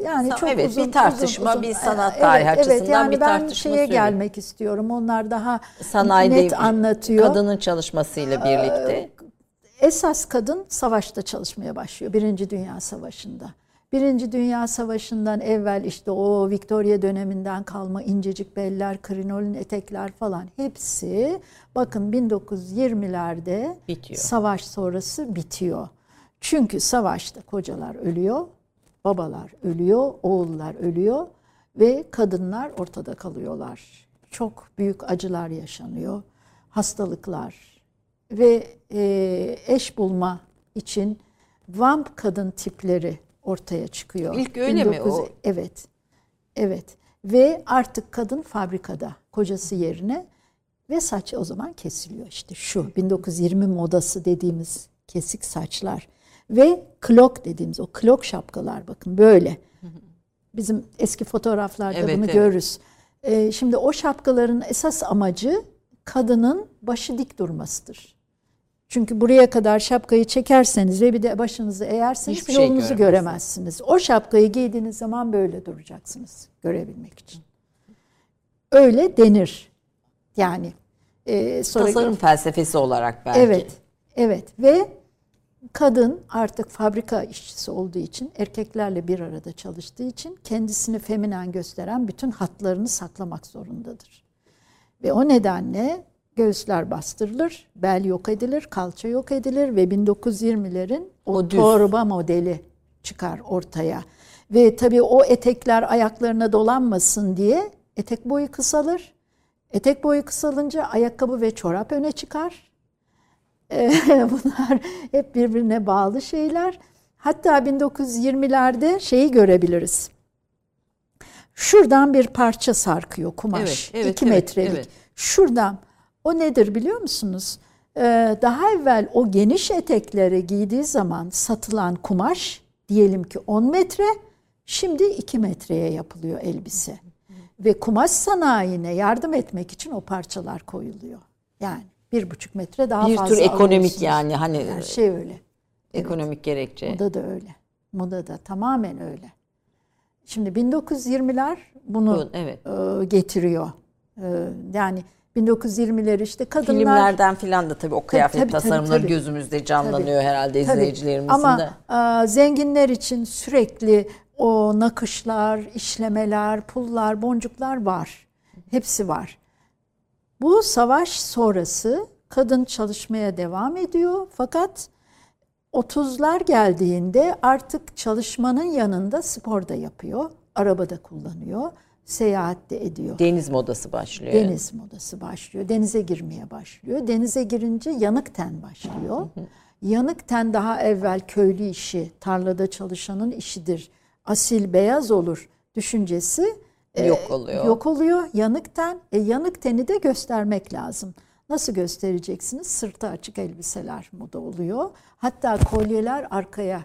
Yani Sa- çok evet, uzun bir tartışma, uzun, uzun. bir sanat Evet, tarihi evet, açısından yani bir ben tartışma şeye sürüyor. gelmek istiyorum. Onlar daha Sanayi net anlatıyor. Kadının çalışmasıyla birlikte. Esas kadın savaşta çalışmaya başlıyor. Birinci Dünya Savaşı'nda. Birinci Dünya Savaşı'ndan evvel işte o Victoria döneminden kalma incecik beller, krinolin etekler falan hepsi bakın 1920'lerde Bitiyor. savaş sonrası bitiyor. Çünkü savaşta kocalar ölüyor, babalar ölüyor, oğullar ölüyor ve kadınlar ortada kalıyorlar. Çok büyük acılar yaşanıyor, hastalıklar ve e, eş bulma için vamp kadın tipleri ortaya çıkıyor. İlk öyle mi o? Evet. Evet. Ve artık kadın fabrikada kocası yerine ve saç o zaman kesiliyor işte şu 1920 modası dediğimiz kesik saçlar ve klok dediğimiz o klok şapkalar bakın böyle. Bizim eski fotoğraflarda Evet, bunu evet. görürüz. Ee, şimdi o şapkaların esas amacı kadının başı dik durmasıdır. Çünkü buraya kadar şapkayı çekerseniz ve bir de başınızı eğerseniz Hiçbir şey yolunuzu göremezsiniz. göremezsiniz. O şapkayı giydiğiniz zaman böyle duracaksınız görebilmek için. Öyle denir. Yani e, sonra Tasarım felsefesi olarak belki. Evet. Evet ve kadın artık fabrika işçisi olduğu için erkeklerle bir arada çalıştığı için kendisini feminen gösteren bütün hatlarını saklamak zorundadır. Ve o nedenle göğüsler bastırılır, bel yok edilir, kalça yok edilir ve 1920'lerin o, O torba modeli çıkar ortaya. Ve tabii o etekler ayaklarına dolanmasın diye etek boyu kısalır. Etek boyu kısalınca ayakkabı ve çorap öne çıkar. Ee, Bunlar hep birbirine bağlı şeyler. Hatta 1920'lerde şeyi görebiliriz. Şuradan bir parça sarkıyor kumaş. Evet, evet, 2 evet, metrelik. evet. Şuradan. O nedir biliyor musunuz? Ee, daha evvel o geniş etekleri giydiği zaman satılan kumaş diyelim ki 10 metre, şimdi 2 metreye yapılıyor elbise. Ve kumaş sanayine yardım etmek için o parçalar koyuluyor. Yani bir buçuk metre daha Bir fazla tür ekonomik yani hani Her şey öyle. ekonomik gerekçe. Moda da öyle. Moda da tamamen öyle. Şimdi 1920'ler bunu Bu, evet. e, getiriyor. E, yani 1920'ler işte kadınlar Filmlerden filan da tabii o kıyafet tabii, tabii, tasarımları tabii. gözümüzde canlanıyor herhalde Tabii. izleyicilerimizin Ama de. e, zenginler için sürekli o nakışlar, işlemeler, pullar, boncuklar var. Hepsi var. Bu savaş sonrası kadın çalışmaya devam ediyor fakat 30'lar geldiğinde artık çalışmanın yanında spor da yapıyor, araba da kullanıyor, seyahat de ediyor. Deniz modası başlıyor. Deniz modası başlıyor. Denize girmeye başlıyor. Denize girince yanık ten başlıyor. Yanık ten daha evvel köylü işi, tarlada çalışanın işidir. Asil beyaz olur düşüncesi e, Yok oluyor. Yok oluyor. Yanık ten. E, yanık teni de göstermek lazım. Nasıl göstereceksiniz? Sırtı açık elbiseler moda oluyor. Hatta kolyeler arkaya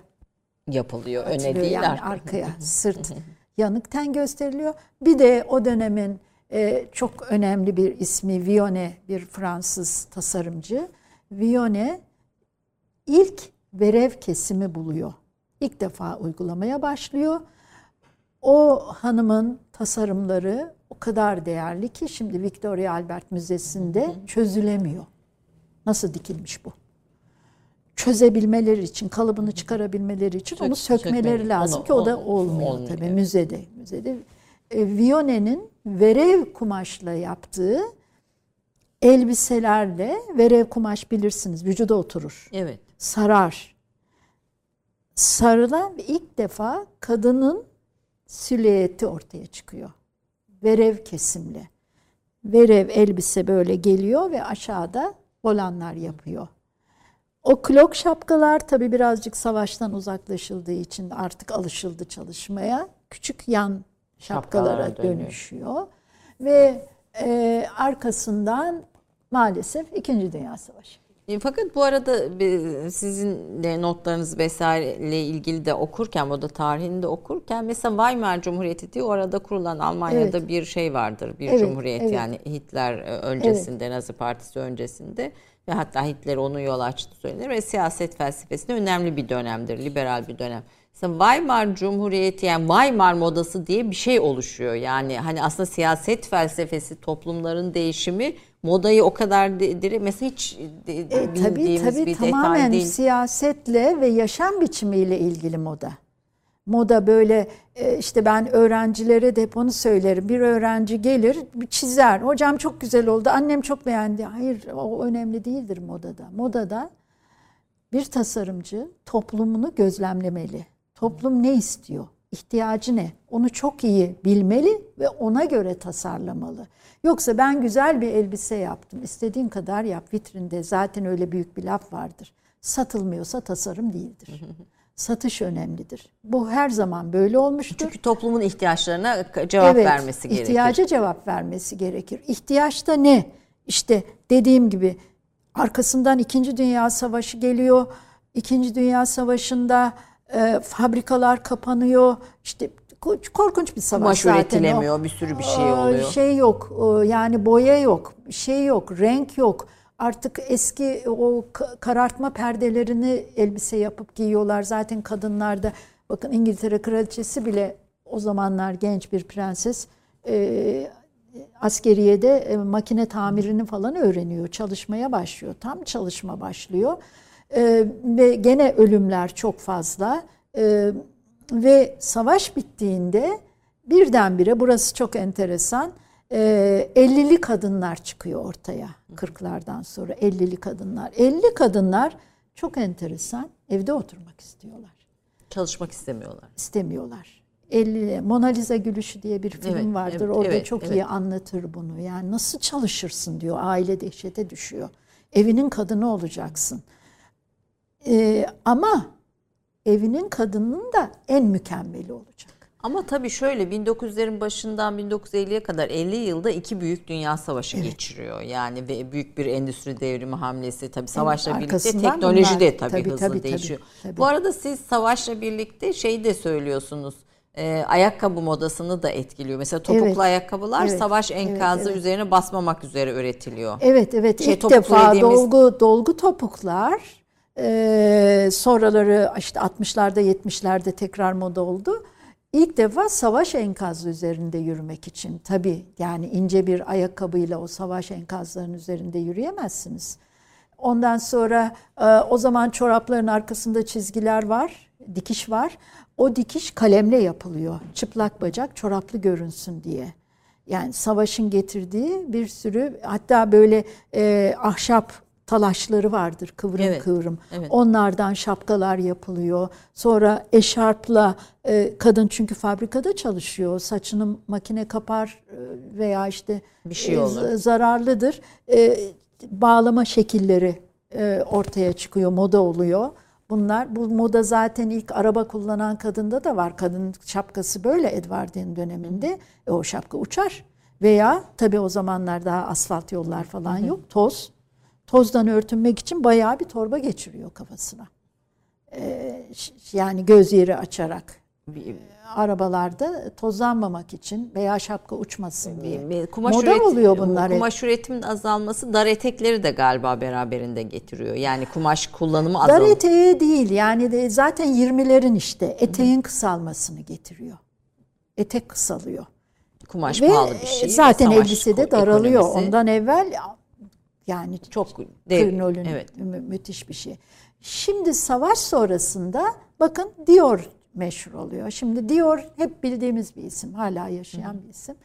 Yapılıyor. Öne değil yani arka. arkaya sırt yanık ten gösteriliyor. Bir de o dönemin e, çok önemli bir ismi Vione bir Fransız tasarımcı. Vione ilk verev kesimi buluyor. İlk defa uygulamaya başlıyor. O hanımın tasarımları o kadar değerli ki şimdi Victoria Albert Müzesi'nde çözülemiyor. Nasıl dikilmiş bu? Çözebilmeleri için, kalıbını çıkarabilmeleri için onu sökmeleri sökmeli. lazım Onu- ki o da olmuyor, olmuyor, tabii müzede. Müzede e, Vione'nin verev kumaşla yaptığı elbiselerle verev kumaş bilirsiniz vücuda oturur Evet. sarar. Sarılan ilk defa kadının silüeti ortaya çıkıyor. Verev kesimli. Verev elbise böyle geliyor ve aşağıda volanlar yapıyor. O klok şapkalar tabi birazcık savaştan uzaklaşıldığı için artık alışıldı çalışmaya. Küçük yan şapkalara Şapkalara dönüyor. dönüşüyor. Ve e, arkasından maalesef İkinci Dünya Savaşı. E, Fakat bu arada sizin de notlarınız vesaireyle ilgili de okurken, moda tarihini de okurken mesela Weimar Cumhuriyeti diye orada kurulan Almanya'da Evet. bir şey vardır. Bir Evet, cumhuriyet evet. yani Hitler e, öncesinde, Nazi Partisi öncesinde ve hatta Hitler onu yol açtı söylenir ve siyaset felsefesinde önemli bir dönemdir, liberal bir dönem. Mesela Weimar Cumhuriyeti yani Weimar modası diye bir şey oluşuyor. Yani hani aslında siyaset felsefesi, toplumların değişimi modayı o kadar dire- mesela hiç de, E, bildiğimiz tabii tabii bir tamamen detay değil. siyasetle ve yaşam biçimiyle ilgili moda. Moda böyle e, işte ben öğrencilere de hep onu söylerim. Bir öğrenci gelir çizer. Hocam çok güzel oldu. Annem çok beğendi. Hayır o önemli değildir modada. Modada bir tasarımcı toplumunu gözlemlemeli. Toplum ne istiyor? İhtiyacı ne? Onu çok iyi bilmeli ve ona göre tasarlamalı. Yoksa ben güzel bir elbise yaptım. İstediğin kadar yap vitrinde. Zaten öyle büyük bir laf vardır. Satılmıyorsa tasarım değildir. Satış önemlidir. Bu her zaman böyle olmuştur. Çünkü toplumun ihtiyaçlarına cevap Evet, vermesi gerekir. ihtiyaca cevap vermesi gerekir. İhtiyaç da ne? İşte dediğim gibi arkasından İkinci Dünya Savaşı geliyor. İkinci Dünya Savaşı'nda e, fabrikalar kapanıyor. İşte ko- korkunç bir savaş Kumaş zaten. o. üretilemiyor, bir sürü bir şey oluyor. Şey yok, o yani boya yok, şey yok, renk yok. Artık eski o ka- karartma perdelerini elbise yapıp giyiyorlar. Zaten kadınlarda bakın İngiltere kraliçesi bile o zamanlar genç bir prenses e, askeriyede e, makine tamirini falan öğreniyor. Çalışmaya başlıyor. Tam çalışma başlıyor. E, ve gene ölümler çok fazla. E, ve savaş bittiğinde birdenbire burası çok enteresan. e, 50'li kadınlar çıkıyor ortaya 40'lardan sonra 50'li kadınlar. 50 kadınlar çok enteresan evde oturmak istiyorlar. Çalışmak istemiyorlar. İstemiyorlar. 50 Mona Lisa Gülüşü diye bir film Evet, vardır. evet, Orada evet, çok evet. iyi anlatır bunu. Yani nasıl çalışırsın diyor. Aile dehşete düşüyor. Evinin kadını olacaksın. Ee, ama evinin kadının da en mükemmeli olacak. Ama tabii şöyle 1900'lerin başından 1950'ye kadar 50 yılda iki büyük dünya savaşı geçiriyor. Yani ve büyük bir endüstri devrimi hamlesi tabii savaşla birlikte arkasından teknoloji bunlar- de tabii, tabii, hızlı tabii, tabii, değişiyor. tabii. Bu arada siz savaşla birlikte şey de söylüyorsunuz. e, ayakkabı modasını da etkiliyor. Mesela topuklu Evet. ayakkabılar Evet, savaş evet, enkazı evet. üzerine basmamak üzere üretiliyor. Evet evet Şey, ilk defa dediğimiz- dolgu dolgu topuklar e, sonraları işte 60'larda 70'lerde tekrar moda oldu. İlk defa savaş enkazı üzerinde yürümek için tabii yani ince bir ayakkabıyla o savaş enkazlarının üzerinde yürüyemezsiniz. Ondan sonra e, o zaman çorapların arkasında çizgiler var, dikiş var. O dikiş kalemle yapılıyor. Çıplak bacak çoraplı görünsün diye. Yani savaşın getirdiği bir sürü hatta böyle e, ahşap talaşları vardır kıvrım Evet, kıvrım. evet. Onlardan şapkalar yapılıyor. Sonra eşarpla e, kadın çünkü fabrikada çalışıyor. Saçını makine kapar e, veya işte Bir şey e, olur. z- zararlıdır. E, bağlama şekilleri e, ortaya çıkıyor, moda oluyor. Bunlar bu moda zaten ilk araba kullanan kadında da var. Kadın şapkası böyle Edward'in döneminde. E, o şapka uçar. Veya tabii o zamanlar daha asfalt yollar falan yok. Toz. Tozdan örtünmek için bayağı bir torba geçiriyor kafasına. Ee, yani göz yeri açarak arabalarda tozlanmamak için veya şapka uçmasın diye. Kumaş Moda üretim, oluyor bunlar. Kumaş üretimin azalması dar etekleri de galiba beraberinde getiriyor. Yani kumaş kullanımı azalıyor. Dar eteği değil yani de zaten 20'lerin işte eteğin kısalmasını getiriyor. Etek kısalıyor. Kumaş ve pahalı bir şey. Zaten elbise de daralıyor. Ekonomisi. Ondan evvel yani çok dev, evet. mü- müthiş bir şey. Şimdi savaş sonrasında bakın Dior meşhur oluyor. Şimdi Dior hep bildiğimiz bir isim, hala yaşayan Hı. bir isim.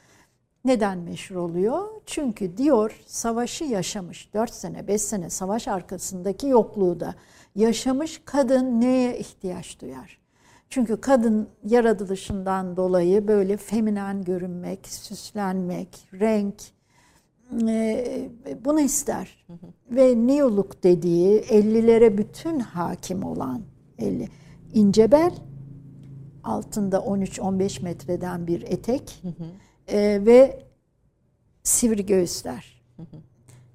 Neden meşhur oluyor? Çünkü Dior savaşı yaşamış. 4 sene, 5 sene savaş arkasındaki yokluğu da yaşamış kadın neye ihtiyaç duyar? Çünkü kadın yaratılışından dolayı böyle feminen görünmek, süslenmek, renk e, bunu ister. Hı hı. Ve New Look dediği 50'lere bütün hakim olan 50 ince bel altında 13-15 metreden bir etek hı hı. E, ve sivri göğüsler. Hı hı.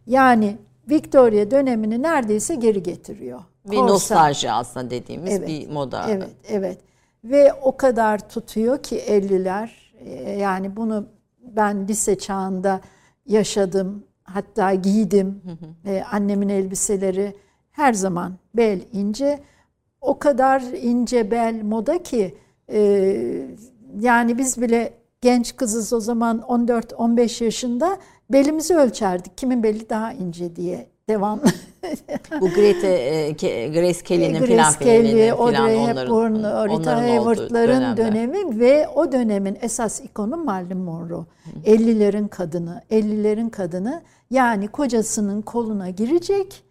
Yani Victoria dönemini neredeyse geri getiriyor. Bir Korsa. nostalji aslında dediğimiz evet, bir moda. Evet, evet. Ve o kadar tutuyor ki 50'ler. E, yani bunu ben lise çağında yaşadım. Hatta giydim. Hı hı. E, annemin elbiseleri her zaman bel ince. O kadar ince bel moda ki ee, yani biz bile genç kızız o zaman 14-15 yaşında belimizi ölçerdik. Kimin beli daha ince diye devamlı. Bu Grete, e, Grace Kelly'nin filan filminin Audrey Hepburn, Rita Hayworth'ların dönemi ve o dönemin esas ikonu Marilyn Monroe. 50'lerin kadını, 50'lerin kadını yani kocasının koluna girecek,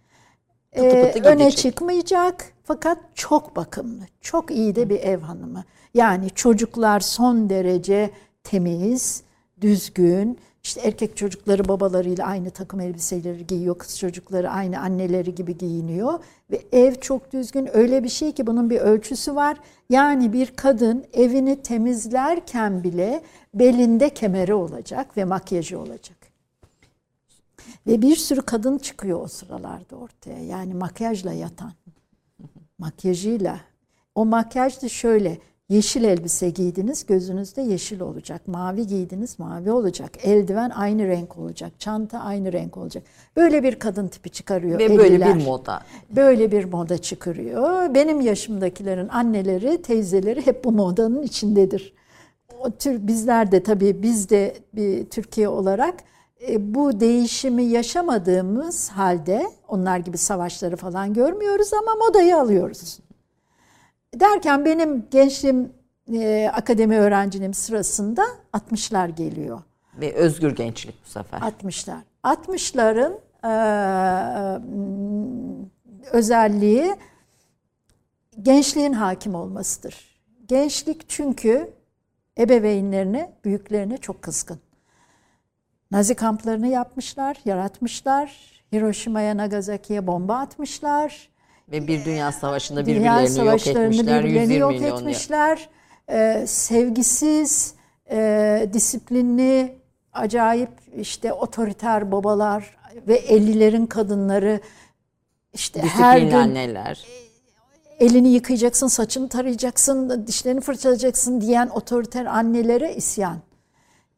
pıtı pıtı e, öne çıkmayacak fakat çok bakımlı, çok iyi de bir ev hanımı. Yani çocuklar son derece temiz, düzgün. İşte erkek çocukları babalarıyla aynı takım elbiseleri giyiyor. Kız çocukları aynı anneleri gibi giyiniyor. Ve ev çok düzgün. Öyle bir şey ki bunun bir ölçüsü var. Yani bir kadın evini temizlerken bile belinde kemeri olacak ve makyajı olacak. Ve bir sürü kadın çıkıyor o sıralarda ortaya. Yani makyajla yatan. Makyajıyla. O makyaj da şöyle Yeşil elbise giydiniz, gözünüzde yeşil olacak. Mavi giydiniz, mavi olacak. Eldiven aynı renk olacak. Çanta aynı renk olacak. Böyle bir kadın tipi çıkarıyor. Ve eliler. böyle bir moda. Böyle bir moda çıkarıyor. Benim yaşımdakilerin anneleri, teyzeleri hep bu modanın içindedir. O tür bizler de tabii biz de bir Türkiye olarak e, bu değişimi yaşamadığımız halde onlar gibi savaşları falan görmüyoruz ama modayı alıyoruz. Derken benim gençliğim e, akademi öğrenciliğim sırasında 60'lar geliyor. Ve özgür gençlik bu sefer. 60'lar. 60'ların e, özelliği gençliğin hakim olmasıdır. Gençlik çünkü ebeveynlerine, büyüklerine çok kızgın. Nazi kamplarını yapmışlar, yaratmışlar. Hiroşima'ya, Nagasaki'ye bomba atmışlar. Ve bir dünya savaşında birbirlerini dünya yok etmişler. Birbirlerini yok milyon etmişler. Ee, sevgisiz, e, disiplinli, acayip işte otoriter babalar ve 50'lerin kadınları işte her gün anneler. elini yıkayacaksın, saçını tarayacaksın, dişlerini fırçalayacaksın diyen otoriter annelere isyan.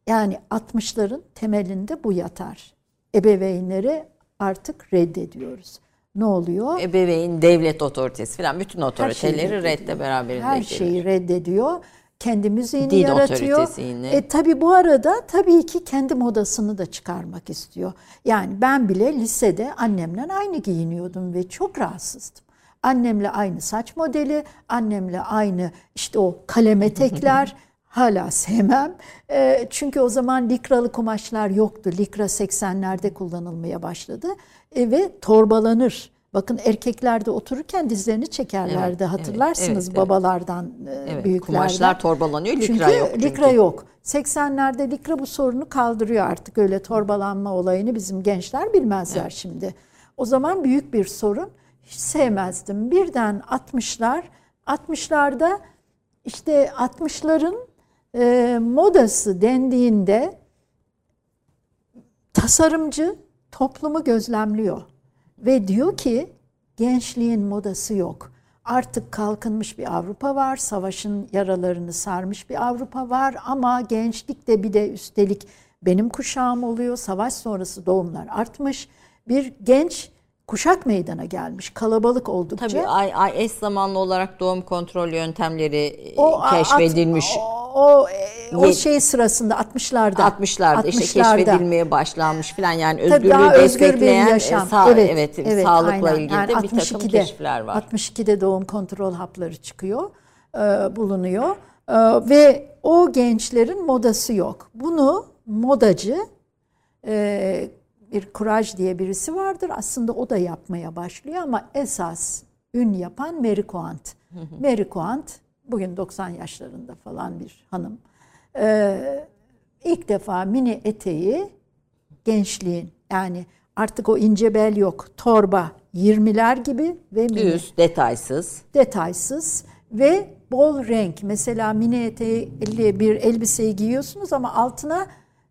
Yani 60'ların temelinde bu yatar. Ebeveynleri artık reddediyoruz ne oluyor? Ebeveyn, devlet otoritesi falan bütün otoriteleri redde beraberinde Her gelir. şeyi reddediyor. Kendi müziğini Din yaratıyor. Yine. E, tabii bu arada tabii ki kendi modasını da çıkarmak istiyor. Yani ben bile lisede annemle aynı giyiniyordum ve çok rahatsızdım. Annemle aynı saç modeli, annemle aynı işte o kalem etekler hala sevmem. E, çünkü o zaman likralı kumaşlar yoktu. Likra 80'lerde kullanılmaya başladı e, ve torbalanır. Bakın erkekler de otururken dizlerini çekerlerdi evet, hatırlarsınız evet, babalardan, evet, e, büyüklerden. Kumaşlar torbalanıyor, likra çünkü yok. Çünkü likra yok. 80'lerde likra bu sorunu kaldırıyor artık öyle torbalanma olayını bizim gençler bilmezler evet. şimdi. O zaman büyük bir sorun. hiç sevmezdim. Birden 60'lar, 60'larda işte 60'ların e, modası dendiğinde tasarımcı toplumu gözlemliyor ve diyor ki gençliğin modası yok. Artık kalkınmış bir Avrupa var, savaşın yaralarını sarmış bir Avrupa var ama gençlik de bir de üstelik benim kuşağım oluyor. Savaş sonrası doğumlar artmış. Bir genç kuşak meydana gelmiş. Kalabalık oldukça. Tabii ay, ay eş zamanlı olarak doğum kontrol yöntemleri e, keşfedilmiş. At, o, o, o şey sırasında 60'larda. 60'larda işte keşfedilmeye başlanmış falan yani özgürlüğü destekleyen bir yaşam. Sağ, evet, evet, evet, sağlıkla aynen. ilgili yani de bir takım keşifler var. 62'de doğum kontrol hapları çıkıyor, e, bulunuyor e, ve o gençlerin modası yok. Bunu modacı e, bir Kuraj diye birisi vardır. Aslında o da yapmaya başlıyor ama esas ün yapan Mary Quant. Mary Quant bugün 90 yaşlarında falan bir hanım. Ee, ilk defa mini eteği gençliğin yani artık o ince bel yok. Torba 20'ler gibi ve mini. Düz, detaysız. Detaysız ve bol renk. Mesela mini eteği bir elbiseyi giyiyorsunuz ama altına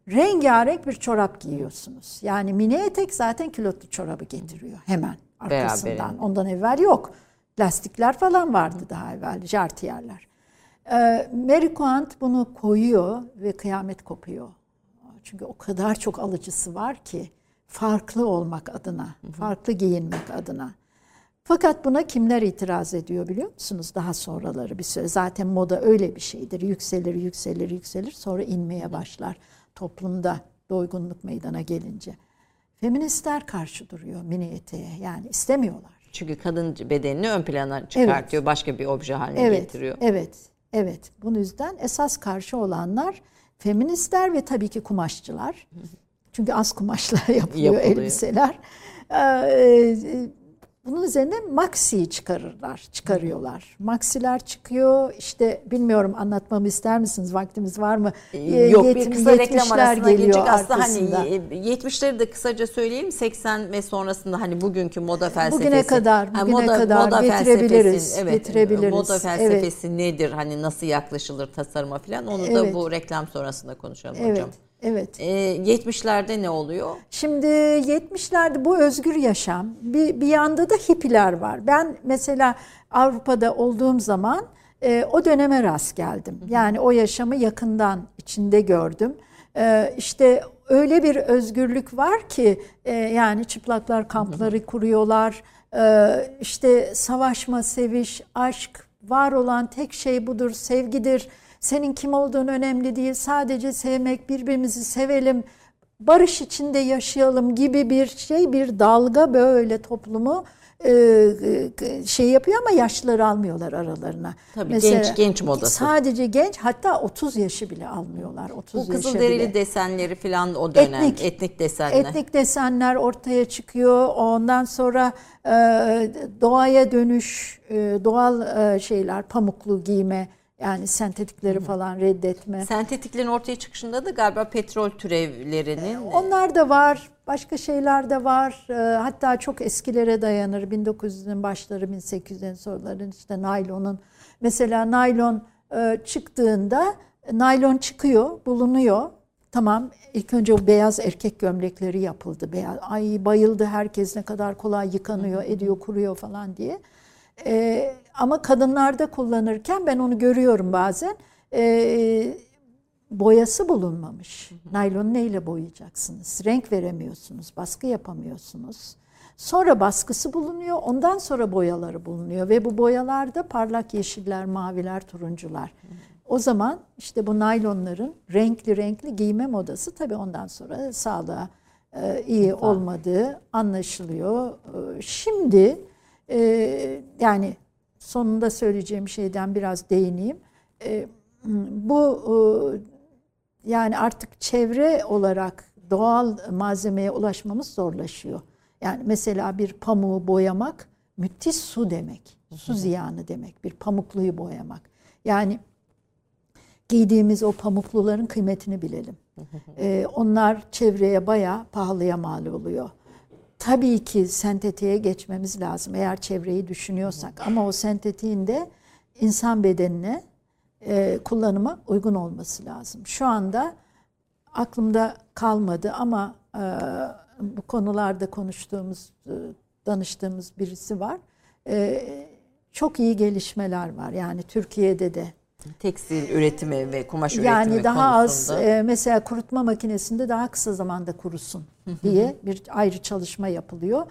rengarenk bir çorap giyiyorsunuz. Yani mini etek zaten kilotlu çorabı getiriyor hemen arkasından. Ondan evvel yok. Lastikler falan vardı daha evvel, jartiyerler. Ee, Mary Quant bunu koyuyor ve kıyamet kopuyor. Çünkü o kadar çok alıcısı var ki farklı olmak adına, farklı giyinmek adına. Fakat buna kimler itiraz ediyor biliyor musunuz? Daha sonraları bir süre. Zaten moda öyle bir şeydir. Yükselir, yükselir, yükselir sonra inmeye başlar toplumda doygunluk meydana gelince. Feministler karşı duruyor mini eteğe yani istemiyorlar. Çünkü kadın bedenini ön plana çıkartıyor, evet. başka bir obje haline evet, getiriyor. Evet, evet. Bunun yüzden esas karşı olanlar feministler ve tabii ki kumaşçılar. Çünkü az kumaşla yapılıyor, yapılıyor. elbiseler. Ee, bunun üzerine maxi çıkarırlar, çıkarıyorlar. Maxiler çıkıyor. İşte bilmiyorum anlatmamı ister misiniz? Vaktimiz var mı? Ee, yok Yet, bir kısa reklam arasına gelecek. Aslında hani 70'leri de kısaca söyleyeyim. 80 ve sonrasında hani bugünkü moda felsefesi. Bugüne kadar, bugüne moda, kadar moda getirebiliriz. Evet, getirebiliriz. Moda felsefesi evet. nedir? Hani nasıl yaklaşılır tasarıma falan? Onu evet. da bu reklam sonrasında konuşalım evet. hocam. Evet. Ee, 70'lerde ne oluyor? Şimdi 70'lerde bu özgür yaşam. Bir, bir yanda da hippiler var. Ben mesela Avrupa'da olduğum zaman e, o döneme rast geldim. Yani o yaşamı yakından içinde gördüm. E, işte öyle bir özgürlük var ki e, yani çıplaklar kampları kuruyorlar. E, işte savaşma, seviş, aşk var olan tek şey budur, sevgidir senin kim olduğun önemli değil. Sadece sevmek, birbirimizi sevelim, barış içinde yaşayalım gibi bir şey, bir dalga böyle toplumu e, e, şey yapıyor ama yaşlıları almıyorlar aralarına. Tabii Mesela, genç genç modası. Sadece genç hatta 30 yaşı bile almıyorlar. 30 Bu kızılderili bile. desenleri falan o dönem etnik, etnik desenler. Etnik desenler ortaya çıkıyor. Ondan sonra e, doğaya dönüş, doğal şeyler, pamuklu giyme yani sentetikleri falan reddetme. Sentetiklerin ortaya çıkışında da galiba petrol türevlerinin... Ee, onlar da var. Başka şeyler de var. Ee, hatta çok eskilere dayanır. 1900'ün başları, 1800'lerin sonraların işte naylonun. Mesela naylon e, çıktığında naylon çıkıyor, bulunuyor. Tamam ilk önce o beyaz erkek gömlekleri yapıldı. Beyaz, ay bayıldı herkes ne kadar kolay yıkanıyor, ediyor, kuruyor falan diye. Ee, ama kadınlarda kullanırken ben onu görüyorum bazen. E, boyası bulunmamış. Naylon neyle boyayacaksınız? Renk veremiyorsunuz, baskı yapamıyorsunuz. Sonra baskısı bulunuyor, ondan sonra boyaları bulunuyor ve bu boyalarda parlak yeşiller, maviler, turuncular. O zaman işte bu naylonların renkli renkli giyme modası tabii ondan sonra sağlığa e, iyi olmadığı anlaşılıyor. E, şimdi e, yani sonunda söyleyeceğim şeyden biraz değineyim. E, bu e, yani artık çevre olarak doğal malzemeye ulaşmamız zorlaşıyor. Yani mesela bir pamuğu boyamak müthiş su demek. Su ziyanı demek. Bir pamukluyu boyamak. Yani giydiğimiz o pamukluların kıymetini bilelim. Ee, onlar çevreye bayağı pahalıya mal oluyor. Tabii ki sentetiğe geçmemiz lazım eğer çevreyi düşünüyorsak. Ama o sentetiğin de insan bedenine e, kullanıma uygun olması lazım. Şu anda aklımda kalmadı ama e, bu konularda konuştuğumuz, e, danıştığımız birisi var. E, çok iyi gelişmeler var. Yani Türkiye'de de Tekstil üretimi ve kumaş üretimi yani daha konusunda. az e, mesela kurutma makinesinde daha kısa zamanda kurusun diye bir ayrı çalışma yapılıyor.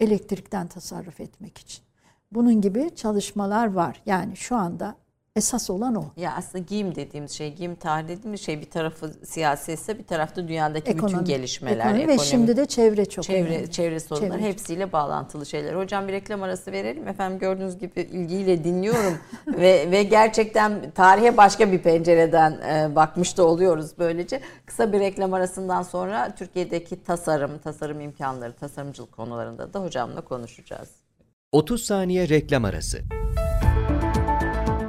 Elektrikten tasarruf etmek için. Bunun gibi çalışmalar var. Yani şu anda esas olan o. Ya aslında giyim dediğimiz şey, giyim tarihi dediğimiz şey bir tarafı siyasetse bir tarafta dünyadaki bütün Ekonomi, gelişmeler, ekonomi ve ekonomi, şimdi de çevre çok çevre, önemli. çevre sorunları Çevre. hepsiyle bağlantılı şeyler. Hocam bir reklam arası verelim. Efendim gördüğünüz gibi ilgiyle dinliyorum ve ve gerçekten tarihe başka bir pencereden e, bakmış da oluyoruz böylece. Kısa bir reklam arasından sonra Türkiye'deki tasarım, tasarım imkanları, tasarımcılık konularında da hocamla konuşacağız. 30 saniye reklam arası.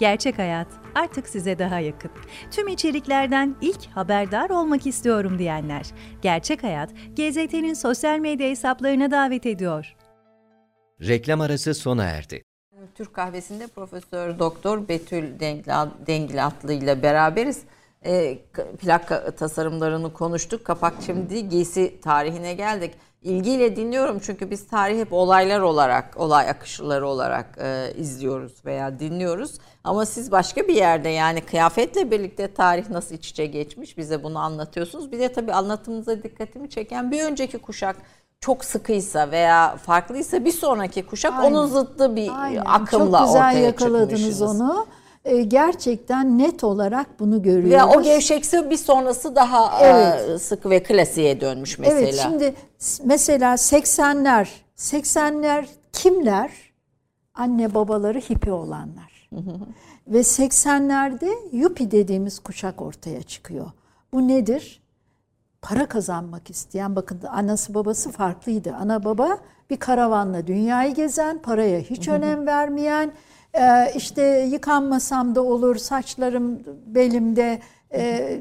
Gerçek Hayat artık size daha yakın. Tüm içeriklerden ilk haberdar olmak istiyorum diyenler. Gerçek Hayat, GZT'nin sosyal medya hesaplarına davet ediyor. Reklam arası sona erdi. Türk kahvesinde Profesör Doktor Betül Dengli Atlı ile beraberiz. E, plak tasarımlarını konuştuk. Kapak şimdi giysi tarihine geldik. İlgiyle dinliyorum çünkü biz tarih hep olaylar olarak, olay akışları olarak e, izliyoruz veya dinliyoruz. Ama siz başka bir yerde yani kıyafetle birlikte tarih nasıl iç içe geçmiş bize bunu anlatıyorsunuz. Bir de tabii anlatımınıza dikkatimi çeken bir önceki kuşak çok sıkıysa veya farklıysa bir sonraki kuşak Aynen. onun zıttı bir Aynen. akımla Çok güzel ortaya yakaladınız çıkmışsınız. onu. Ee, gerçekten net olarak bunu görüyoruz. Veya o gevşekse bir sonrası daha Evet. e, sıkı ve klasiğe dönmüş mesela. Evet şimdi mesela 80'ler 80'ler kimler? Anne babaları hippi olanlar. Ve 80'lerde yuppie dediğimiz kuşak ortaya çıkıyor. Bu nedir? Para kazanmak isteyen bakın anası babası farklıydı. Ana baba bir karavanla dünyayı gezen, paraya hiç önem vermeyen, e, işte yıkanmasam da olur, saçlarım belimde e,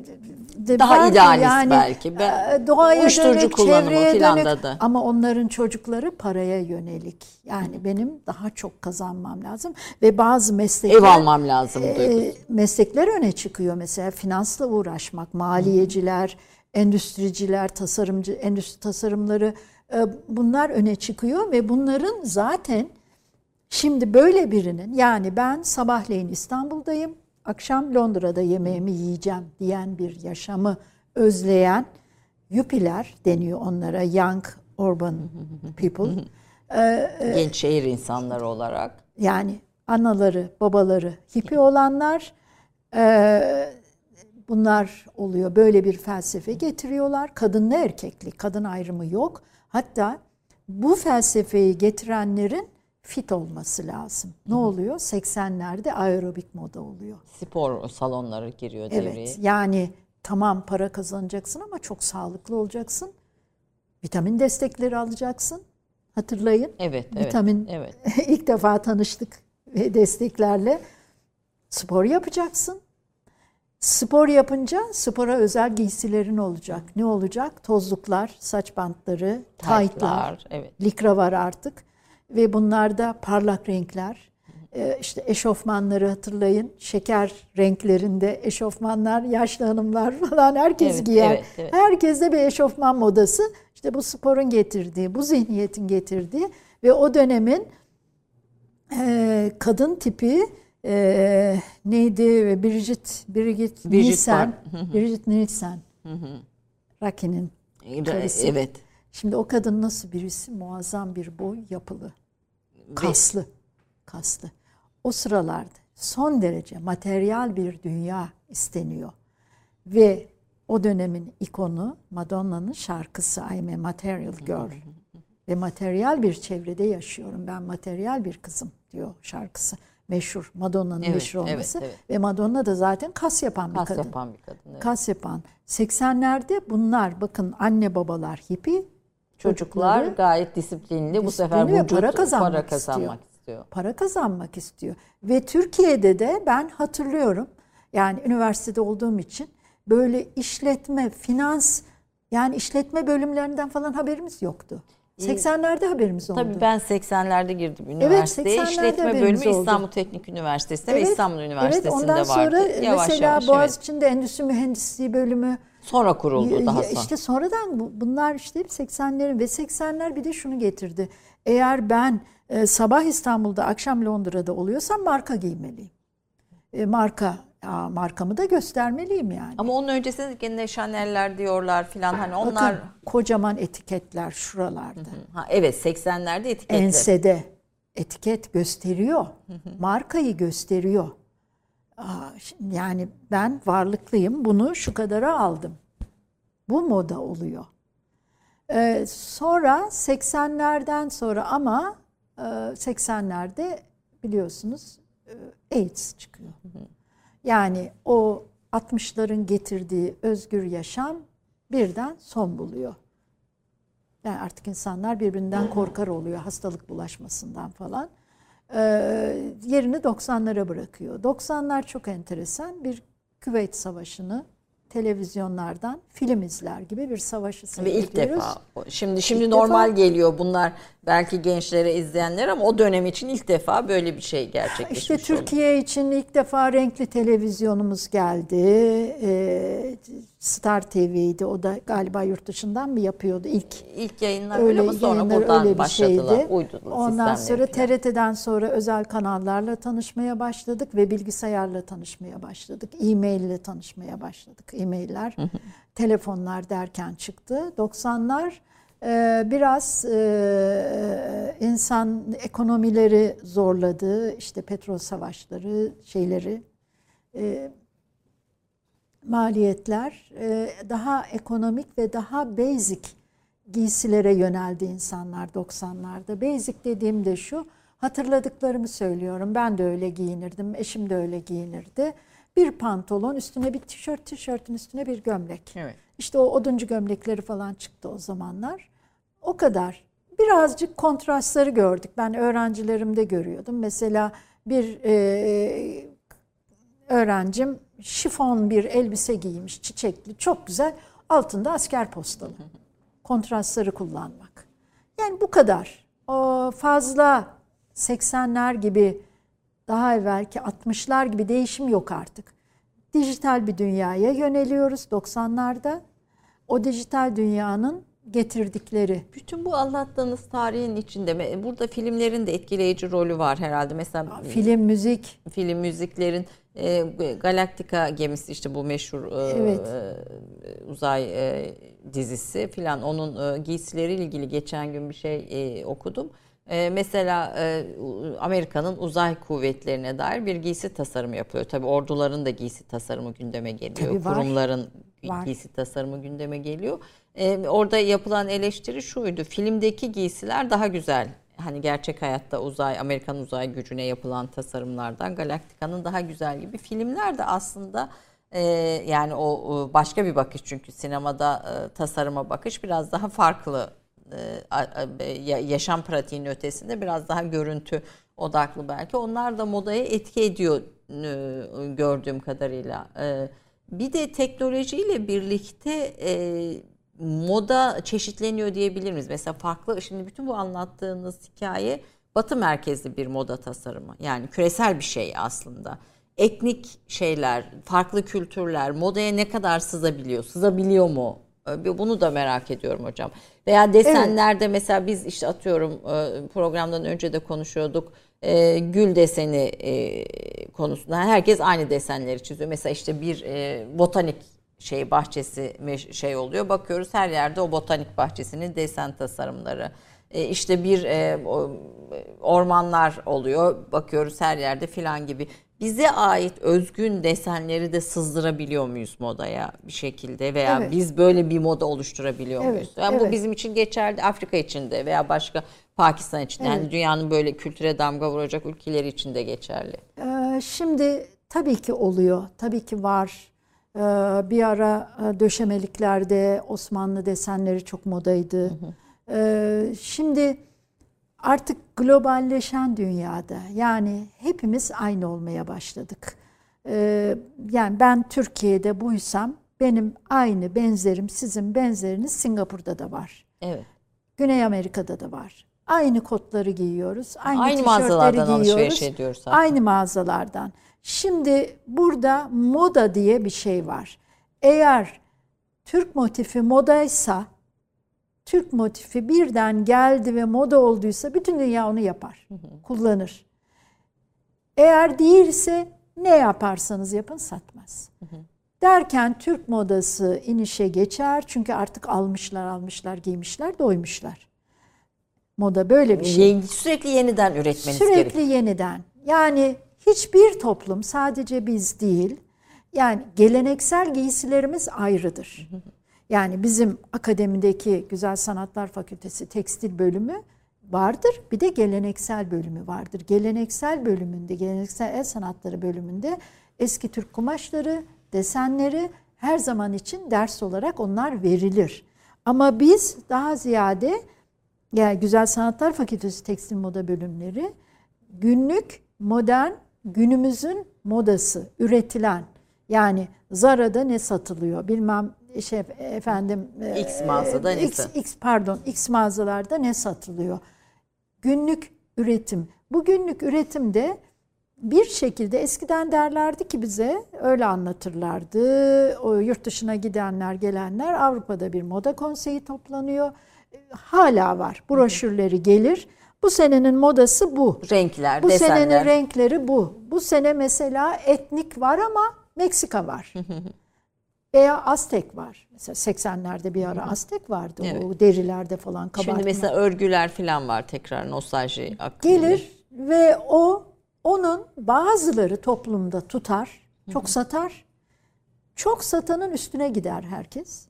de Daha idealist belki. Ben- e, doğaya uyuşturucu dönük, kullanımı filan dönük. da. Ama onların çocukları paraya yönelik. Yani benim daha çok kazanmam lazım ve bazı meslekler Ev almam lazım e, meslekler öne çıkıyor mesela finansla uğraşmak, maliyeciler, endüstriciler, tasarımcı endüstri tasarımları e, bunlar öne çıkıyor ve bunların zaten şimdi böyle birinin yani ben sabahleyin İstanbul'dayım, akşam Londra'da yemeğimi yiyeceğim diyen bir yaşamı özleyen yupiler deniyor onlara young urban people. Genç şehir insanları olarak. Yani anaları, babaları hippi olanlar e, bunlar oluyor. Böyle bir felsefe getiriyorlar. Kadınla erkekli, kadın ayrımı yok. Hatta bu felsefeyi getirenlerin fit olması lazım. Ne oluyor? 80'lerde aerobik moda oluyor. Spor salonları giriyor devreye. Evet. Yani tamam para kazanacaksın ama çok sağlıklı olacaksın. Vitamin destekleri alacaksın. Hatırlayın. Evet, evet, Vitamin evet. ilk defa tanıştık ve desteklerle spor yapacaksın. Spor yapınca spora özel giysilerin olacak. Ne olacak? Tozluklar, saç bantları, Taytlar, evet. likra var artık. Ve bunlarda parlak renkler. Ee, işte eşofmanları hatırlayın. Şeker renklerinde eşofmanlar, yaşlı hanımlar falan herkes Evet, giyer. evet, evet. Herkeste bir eşofman modası. İşte bu sporun getirdiği, bu zihniyetin getirdiği ve o dönemin e, kadın tipi e, neydi? Bridget, Bridget, Bridget Nielsen. Bridget Nielsen. Rocky'nin karısı. Evet. Şimdi o kadın nasıl birisi? Muazzam bir boy yapılı. Kaslı. Kaslı. O sıralarda son derece materyal bir dünya isteniyor. Ve o dönemin ikonu Madonna'nın şarkısı I'm a Material Girl. Ve materyal bir çevrede yaşıyorum. Ben materyal bir kızım diyor şarkısı. meşhur. Madonna'nın Evet, meşhur evet, olması. evet. Ve Madonna da zaten kas yapan bir Kas kadın. yapan bir kadın. evet. Kas yapan. 80'lerde bunlar bakın anne babalar hippi. Çocuklar gayet disiplinli. Bu sefer vücut para kazanmak para kazanmak istiyor. para kazanmak istiyor. Ve Türkiye'de de ben hatırlıyorum yani üniversitede olduğum için böyle işletme, finans yani işletme bölümlerinden falan haberimiz yoktu. 80'lerde haberimiz oldu. Tabii ben 80'lerde girdim üniversiteye. 80'lerde İşletme bölümü oldu. İstanbul Teknik Üniversitesi'nde ve İstanbul Üniversitesi'nde evet, ondan vardı. sonra yavaş mesela yavaş, evet. Boğaziçi'nde endüstri mühendisliği bölümü Sonra kuruldu daha sonra. işte sonradan bu- bunlar işte hep 80'lerin ve 80'ler bir de şunu getirdi. Eğer ben e, sabah İstanbul'da akşam Londra'da oluyorsam marka giymeliyim. E, marka ya markamı da göstermeliyim yani. Ama onun öncesinde gene Chanel'ler diyorlar filan hani onlar Bakın kocaman etiketler şuralarda. ha, evet 80'lerde etiketler. Ensede etiket gösteriyor. Markayı gösteriyor. Aa, yani ben varlıklıyım. Bunu şu kadara aldım. Bu moda oluyor. Ee, sonra 80'lerden sonra ama e, 80'lerde biliyorsunuz e, AIDS çıkıyor. Yani o 60'ların getirdiği özgür yaşam birden son buluyor. Yani artık insanlar birbirinden korkar oluyor hastalık bulaşmasından falan. Ee, yerini 90'lara bırakıyor. 90'lar çok enteresan. Bir Küveyt Savaşı'nı televizyonlardan film izler gibi bir savaşı Ve seyrediyoruz. ilk defa. Şimdi şimdi İlk normal defa- geliyor bunlar belki gençlere izleyenler ama o dönem için ilk defa böyle bir şey gerçekleşmiş. İşte oldu. Türkiye için ilk defa renkli televizyonumuz geldi. Ee, Star TV'ydi. O da galiba yurt dışından mı yapıyordu ilk? İlk yayınlar öyle ama sonra yayınlar buradan öyle bir başladılar. şeydi. Uydular Ondan sonra falan. TRT'den sonra özel kanallarla tanışmaya başladık ve bilgisayarla tanışmaya başladık. E-mail ile tanışmaya başladık. E-mailler, telefonlar derken çıktı. 90'lar e, biraz e, insan ekonomileri zorladı. İşte petrol savaşları, şeyleri e, maliyetler e, daha ekonomik ve daha basic giysilere yöneldi insanlar 90'larda. Basic dediğim de şu, hatırladıklarımı söylüyorum. Ben de öyle giyinirdim, eşim de öyle giyinirdi. Bir pantolon, üstüne bir tişört, tişörtün üstüne bir gömlek. Evet. İşte o oduncu gömlekleri falan çıktı o zamanlar. O kadar. Birazcık kontrastları gördük. Ben öğrencilerimde görüyordum. Mesela bir e, öğrencim şifon bir elbise giymiş, çiçekli, çok güzel. Altında asker postalı. Kontrastları kullanmak. Yani bu kadar. O fazla 80'ler gibi daha evvelki 60'lar gibi değişim yok artık. Dijital bir dünyaya yöneliyoruz 90'larda. O dijital dünyanın getirdikleri Bütün bu anlattığınız tarihin içinde me- burada filmlerin de etkileyici rolü var herhalde. Mesela film, müzik, film müziklerin e, Galaktika gemisi işte bu meşhur e, Evet. e, uzay e, dizisi filan onun e, giysileriyle ilgili geçen gün bir şey e, okudum. E, mesela e, Amerika'nın uzay kuvvetlerine dair bir giysi tasarımı yapıyor. Tabii orduların da giysi tasarımı gündeme geliyor. Tabii var. Kurumların Var. giysi tasarımı gündeme geliyor. E, orada yapılan eleştiri şuydu. Filmdeki giysiler daha güzel. Hani gerçek hayatta uzay, Amerikan uzay gücüne yapılan tasarımlardan Galaktika'nın daha güzel gibi. Filmler de aslında e, yani o o başka bir bakış çünkü sinemada e, tasarıma bakış biraz daha farklı. E, ya- yaşam pratiğinin ötesinde biraz daha görüntü odaklı belki. Onlar da modaya etki ediyor e, gördüğüm kadarıyla. E, bir de teknolojiyle birlikte e, moda çeşitleniyor diyebilir miyiz? Mesela farklı, şimdi bütün bu anlattığınız hikaye batı merkezli bir moda tasarımı. Yani küresel bir şey aslında. Etnik şeyler, farklı kültürler modaya ne kadar sızabiliyor? Sızabiliyor mu? Bunu da merak ediyorum hocam. Veya desenlerde mesela biz işte atıyorum e, programdan önce de konuşuyorduk. E, gül deseni e, konusunda herkes aynı desenleri çiziyor. Mesela işte bir e, botanik şey bahçesi şey oluyor. Bakıyoruz her yerde o botanik bahçesinin desen tasarımları. E, işte bir e, ormanlar oluyor. Bakıyoruz her yerde filan gibi. bize ait özgün desenleri de sızdırabiliyor muyuz modaya bir şekilde veya Evet. biz böyle bir moda oluşturabiliyor Evet, muyuz? Yani evet. Bu bizim için geçerli Afrika için de veya başka Pakistan için de. yani Evet. dünyanın böyle kültüre damga vuracak ülkeleri için de geçerli. Ee, Şimdi tabii ki oluyor, tabii ki var. Ee, Bir ara e, döşemeliklerde Osmanlı desenleri çok modaydı. Ee, Şimdi artık globalleşen dünyada yani hepimiz aynı olmaya başladık. Ee, Yani ben Türkiye'de buysam benim aynı benzerim sizin benzeriniz Singapur'da da var. Evet. Güney Amerika'da da var. Aynı kotları giyiyoruz. Aynı, Aynı mağazalardan alışveriş giyiyoruz. ediyoruz zaten. Aynı mağazalardan. Şimdi burada moda diye bir şey var. Eğer Türk motifi modaysa, Türk motifi birden geldi ve moda olduysa bütün dünya onu yapar, kullanır. Eğer değilse ne yaparsanız yapın satmaz. Derken Türk modası inişe geçer çünkü artık almışlar almışlar giymişler doymuşlar. Moda böyle bir şey. Sürekli yeniden üretmeniz Sürekli gerekiyor. yeniden. Yani hiçbir toplum sadece biz değil. Yani geleneksel giysilerimiz ayrıdır. Yani bizim akademideki Güzel Sanatlar Fakültesi tekstil bölümü vardır. Bir de geleneksel bölümü vardır. Geleneksel bölümünde, geleneksel el sanatları bölümünde eski Türk kumaşları, desenleri her zaman için ders olarak onlar verilir. Ama biz daha ziyade yani Güzel Sanatlar Fakültesi Tekstil Moda bölümleri günlük, modern, günümüzün modası, üretilen. Yani Zara'da ne satılıyor? Bilmem şey efendim e, X mağazada ne X, X pardon X mağazalarda ne satılıyor? Günlük üretim. Bu günlük üretimde bir şekilde eskiden derlerdi ki bize öyle anlatırlardı. O yurt dışına gidenler gelenler Avrupa'da bir moda konseyi toplanıyor. Hala var. Broşürleri gelir. Bu senenin modası bu. Renkler, Bu desenler. senenin renkleri bu. Bu sene mesela etnik var ama Meksika var. Veya Aztek var. Mesela 80'lerde bir ara Aztek vardı. Evet. O derilerde falan kabartma. Şimdi mesela örgüler falan var tekrar nostalji akımı. gelir ve o onun bazıları toplumda tutar, çok satar. Çok satanın üstüne gider herkes.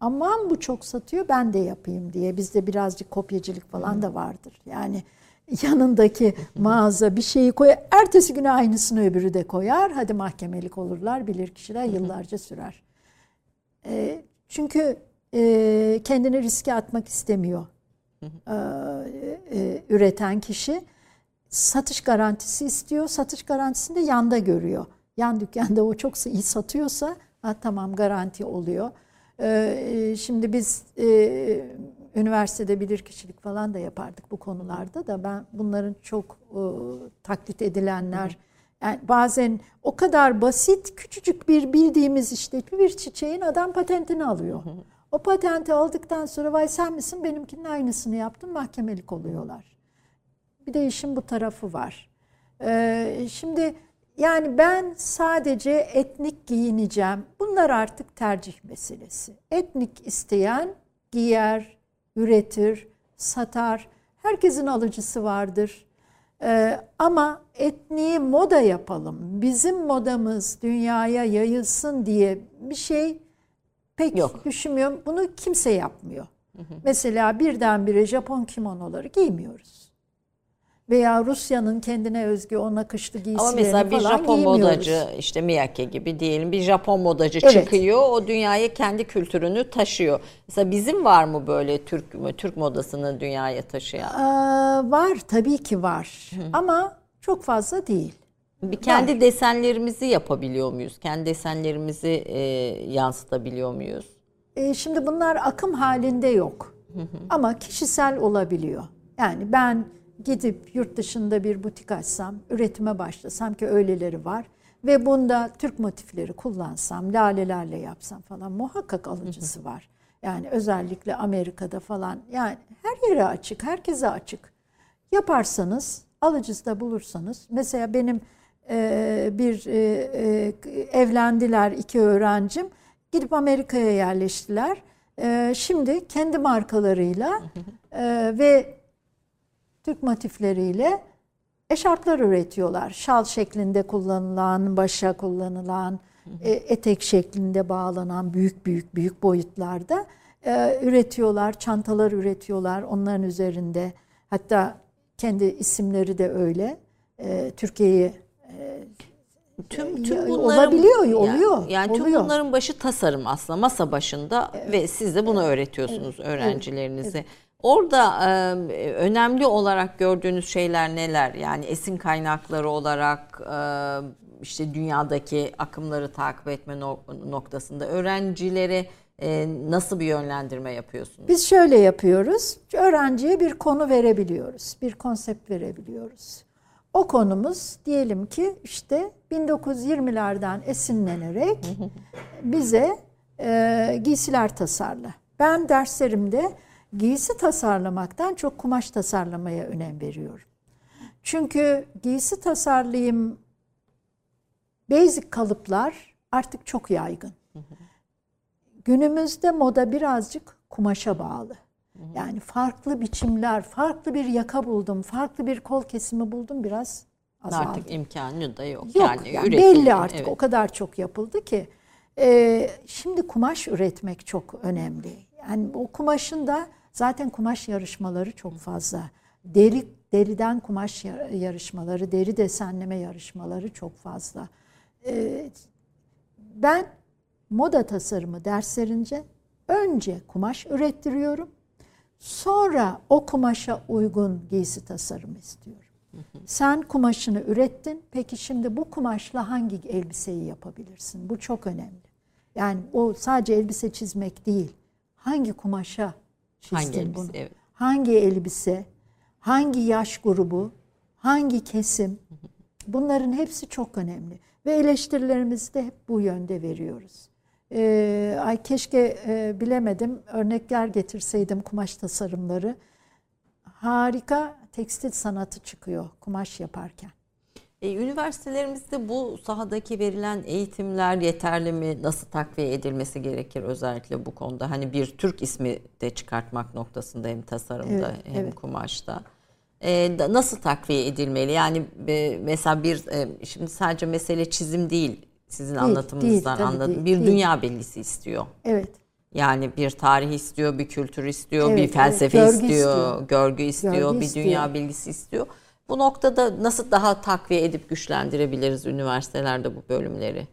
Aman bu çok satıyor ben de yapayım diye. Bizde birazcık kopyacılık falan da vardır. Yani yanındaki mağaza bir şeyi koyar. Ertesi güne aynısını öbürü de koyar. Hadi mahkemelik olurlar. Bilir kişiler yıllarca sürer. E, çünkü e, kendini riske atmak istemiyor. E, e, üreten kişi satış garantisi istiyor. Satış garantisini de yanda görüyor. Yan dükkanda o çok iyi satıyorsa ha, tamam garanti oluyor. Ee, şimdi biz e, üniversitede bilirkişilik falan da yapardık bu konularda da ben bunların çok e, taklit edilenler yani bazen o kadar basit küçücük bir bildiğimiz işte bir çiçeğin adam patentini alıyor. O patenti aldıktan sonra vay sen misin benimkinin aynısını yaptın mahkemelik oluyorlar. Bir de işin bu tarafı var. Ee, şimdi yani ben sadece etnik giyineceğim. Bunlar artık tercih meselesi. Etnik isteyen giyer, üretir, satar. Herkesin alıcısı vardır. Ee, ama etniği moda yapalım. Bizim modamız dünyaya yayılsın diye bir şey pek Yok. düşünmüyorum. Bunu kimse yapmıyor. Mesela birdenbire Japon kimonoları giymiyoruz. Veya Rusya'nın kendine özgü o nakışlı giysilerini Ama mesela bir falan Japon giymiyoruz. modacı işte Miyake gibi diyelim bir Japon modacı Evet. çıkıyor o dünyaya kendi kültürünü taşıyor. Mesela bizim var mı böyle Türk Türk modasını dünyaya taşıyan? Aa, var tabii ki var. Ama çok fazla değil. Bir kendi desenlerimizi yapabiliyor muyuz? Kendi desenlerimizi e, yansıtabiliyor muyuz? E, şimdi bunlar akım halinde yok. Ama kişisel olabiliyor. Yani ben gidip yurt dışında bir butik açsam, üretime başlasam ki öyleleri var ve bunda Türk motifleri kullansam, lalelerle yapsam falan muhakkak alıcısı var. Yani özellikle Amerika'da falan yani her yere açık, herkese açık. Yaparsanız, alıcısı da bulursanız mesela benim e, bir e, e, evlendiler iki öğrencim gidip Amerika'ya yerleştiler. E, şimdi kendi markalarıyla e, ve Türk motifleriyle eşarplar üretiyorlar. Şal şeklinde kullanılan, başa kullanılan, e, etek şeklinde bağlanan büyük büyük büyük boyutlarda e, üretiyorlar. Çantalar üretiyorlar onların üzerinde. Hatta kendi isimleri de öyle. E, Türkiye'yi tüm tüm bunların olabiliyor, yani- oluyor, Yani tüm oluyor. bunların başı tasarım aslında masa başında ve siz de bunu öğretiyorsunuz öğrencilerinize. Orada e, önemli olarak gördüğünüz şeyler neler? Yani esin kaynakları olarak e, işte dünyadaki akımları takip etme no- noktasında öğrencilere e, nasıl bir yönlendirme yapıyorsunuz? Biz şöyle yapıyoruz. Öğrenciye bir konu verebiliyoruz. Bir konsept verebiliyoruz. O konumuz diyelim ki işte 1920'lerden esinlenerek bize e, giysiler tasarla. Ben derslerimde giysi tasarlamaktan çok kumaş tasarlamaya önem veriyorum. Çünkü giysi tasarlayayım basic kalıplar artık çok yaygın. Günümüzde moda birazcık kumaşa bağlı. Yani farklı biçimler, farklı bir yaka buldum, farklı bir kol kesimi buldum biraz azaldı. Artık imkanı da yok. Yok yani, yani üretim- belli artık evet. o kadar çok yapıldı ki. Ee, şimdi kumaş üretmek çok önemli. Yani o kumaşın da zaten kumaş yarışmaları çok fazla. Deri deriden kumaş ya- yarışmaları, deri desenleme yarışmaları çok fazla. Ee, ben moda tasarımı derslerince önce kumaş ürettiriyorum. Sonra o kumaşa uygun giysi tasarımı istiyorum. Sen kumaşını ürettin. Peki şimdi bu kumaşla hangi elbiseyi yapabilirsin? Bu çok önemli. Yani o sadece elbise çizmek değil. Hangi kumaşa Hangi elbise, bunu? evet. Hangi elbise? Hangi yaş grubu? Hangi kesim? Bunların hepsi çok önemli. Ve eleştirilerimizi de hep bu yönde veriyoruz. Ee, ay keşke e, bilemedim örnekler getirseydim kumaş tasarımları. Harika tekstil sanatı çıkıyor kumaş yaparken. E, üniversitelerimizde bu sahadaki verilen eğitimler yeterli mi? Nasıl takviye edilmesi gerekir özellikle bu konuda? Hani bir Türk ismi de çıkartmak noktasında hem tasarımda Evet, hem evet. kumaşta. E, nasıl takviye edilmeli? Yani e, mesela bir e, şimdi sadece mesele çizim değil. Sizin Değil, anlatımınızdan değil, anladım. değil, bir değil. dünya belgesi istiyor. Evet. Yani bir tarih istiyor, bir kültür istiyor, Evet, bir evet. felsefe Görgü istiyor, istiyor. görgü istiyor, Görgü bir istiyor. dünya bilgisi istiyor. Bu noktada nasıl daha takviye edip güçlendirebiliriz üniversitelerde bu bölümleri?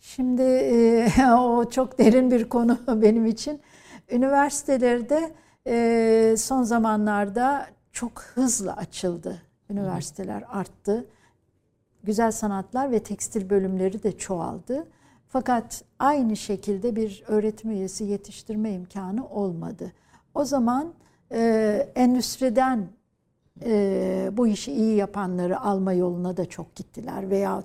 Şimdi e, o çok derin bir konu benim için. Üniversitelerde e, son zamanlarda çok hızlı açıldı. Üniversiteler arttı. Güzel sanatlar ve tekstil bölümleri de çoğaldı. Fakat aynı şekilde bir öğretim üyesi yetiştirme imkanı olmadı. O zaman e, endüstriden e, bu işi iyi yapanları alma yoluna da çok gittiler. Da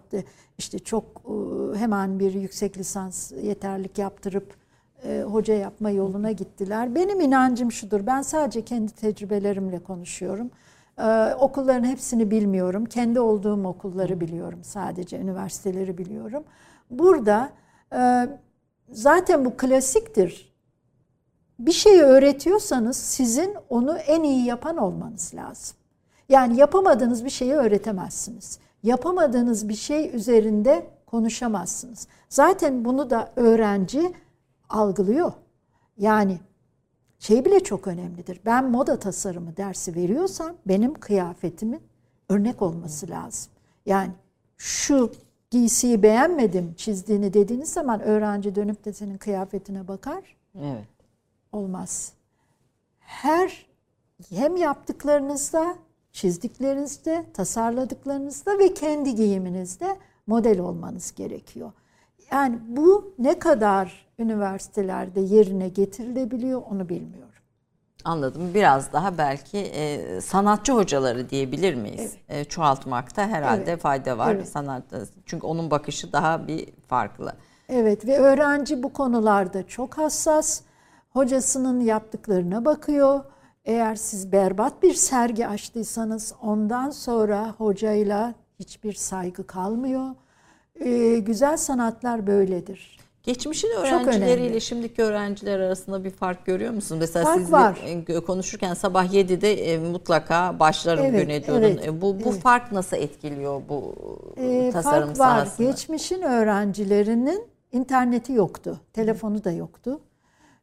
işte çok e, hemen bir yüksek lisans yeterlik yaptırıp e, hoca yapma yoluna gittiler. Benim inancım şudur, ben sadece kendi tecrübelerimle konuşuyorum. Ee, okulların hepsini bilmiyorum. Kendi olduğum okulları biliyorum sadece, üniversiteleri biliyorum. Burada e, zaten bu klasiktir. Bir şeyi öğretiyorsanız sizin onu en iyi yapan olmanız lazım. Yani yapamadığınız bir şeyi öğretemezsiniz. Yapamadığınız bir şey üzerinde konuşamazsınız. Zaten bunu da öğrenci algılıyor. Yani şey bile çok önemlidir. Ben moda tasarımı dersi veriyorsam benim kıyafetimin örnek olması lazım. Yani şu giysiyi beğenmedim çizdiğini dediğiniz zaman öğrenci dönüp de senin kıyafetine bakar. Evet. Olmaz. Her hem yaptıklarınızda, çizdiklerinizde, tasarladıklarınızda ve kendi giyiminizde model olmanız gerekiyor. Yani bu ne kadar üniversitelerde yerine getirilebiliyor onu bilmiyorum. Anladım. Biraz daha belki e, sanatçı hocaları diyebilir miyiz? E, çoğaltmakta herhalde Evet. fayda var. Evet. Sanat çünkü onun bakışı daha bir farklı. Evet ve öğrenci bu konularda çok hassas. Hocasının yaptıklarına bakıyor. Eğer siz berbat bir sergi açtıysanız ondan sonra hocayla hiçbir saygı kalmıyor. Ee, güzel sanatlar böyledir. Geçmişin öğrencileriyle şimdiki öğrenciler arasında bir fark görüyor musun? Mesela Fark siz var. e, konuşurken sabah 7'de e, mutlaka başlarım Evet, güne diyordun. evet, E, bu bu evet. fark nasıl etkiliyor bu Ee, tasarım fark var. Geçmişin öğrencilerinin interneti yoktu. Telefonu da yoktu.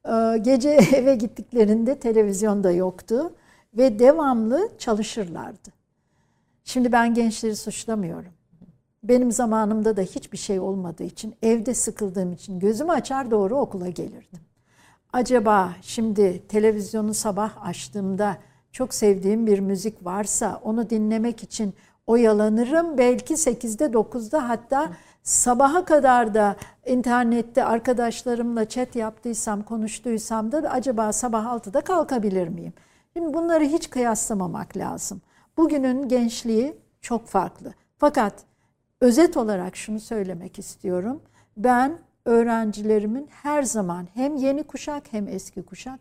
Ee, gece eve gittiklerinde televizyon da yoktu. Ve devamlı çalışırlardı. Şimdi ben gençleri suçlamıyorum. Benim zamanımda da hiçbir şey olmadığı için, evde sıkıldığım için gözümü açar doğru okula gelirdim. Acaba şimdi televizyonu sabah açtığımda çok sevdiğim bir müzik varsa onu dinlemek için oyalanırım. Belki 8'de 9'da hatta sabaha kadar da internette arkadaşlarımla chat yaptıysam, konuştuysam da acaba sabah 6'da kalkabilir miyim? Şimdi bunları hiç kıyaslamamak lazım. Bugünün gençliği çok farklı. Fakat özet olarak şunu söylemek istiyorum. Ben öğrencilerimin her zaman hem yeni kuşak hem eski kuşak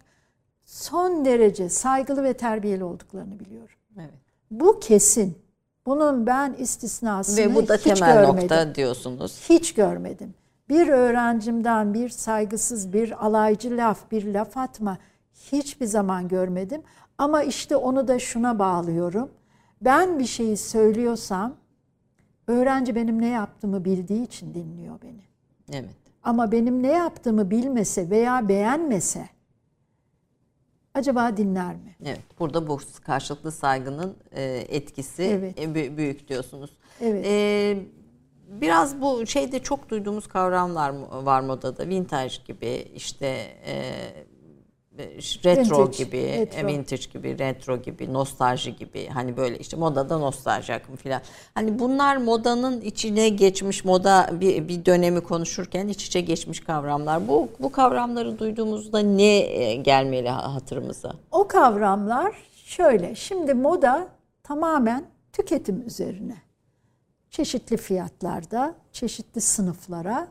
son derece saygılı ve terbiyeli olduklarını biliyorum. Evet. Bu kesin. Bunun ben istisnasını Ve bu da hiç temel görmedim. nokta diyorsunuz. Hiç görmedim. Bir öğrencimden bir saygısız, bir alaycı laf, bir laf atma hiçbir zaman görmedim. Ama işte onu da şuna bağlıyorum. Ben bir şeyi söylüyorsam öğrenci benim ne yaptığımı bildiği için dinliyor beni. Evet. Ama benim ne yaptığımı bilmese veya beğenmese acaba dinler mi? Evet. Burada bu karşılıklı saygının e, etkisi Evet. e, bü- büyük diyorsunuz. Evet. E, biraz bu şeyde çok duyduğumuz kavramlar var modada. Vintage gibi işte e, retro Vintage, gibi, retro. vintage gibi, retro gibi, nostalji gibi hani böyle işte modada nostalji akımı filan. Hani bunlar modanın içine geçmiş moda bir, bir dönemi konuşurken iç içe geçmiş kavramlar. Bu bu kavramları duyduğumuzda ne e, gelmeli hatırımıza? O kavramlar şöyle. Şimdi moda tamamen tüketim üzerine. Çeşitli fiyatlarda, çeşitli sınıflara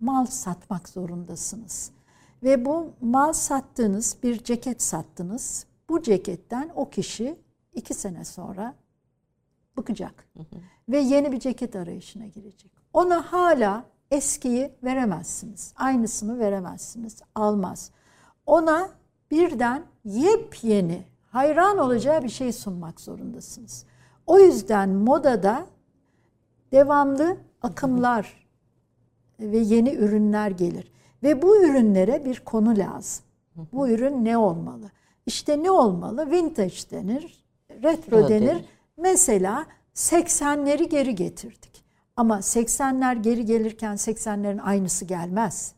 mal satmak zorundasınız. Ve bu mal sattığınız bir ceket sattınız. Bu ceketten o kişi iki sene sonra bıkacak. Ve yeni bir ceket arayışına girecek. Ona hala eskiyi veremezsiniz. Aynısını veremezsiniz. Almaz. Ona birden yepyeni, hayran olacağı bir şey sunmak zorundasınız. O yüzden modada devamlı akımlar ve yeni ürünler gelir. Ve bu ürünlere bir konu lazım. Bu ürün ne olmalı? İşte ne olmalı? Vintage denir, retro denir. denir. Mesela 80'leri geri getirdik. Ama 80'ler geri gelirken 80'lerin aynısı gelmez.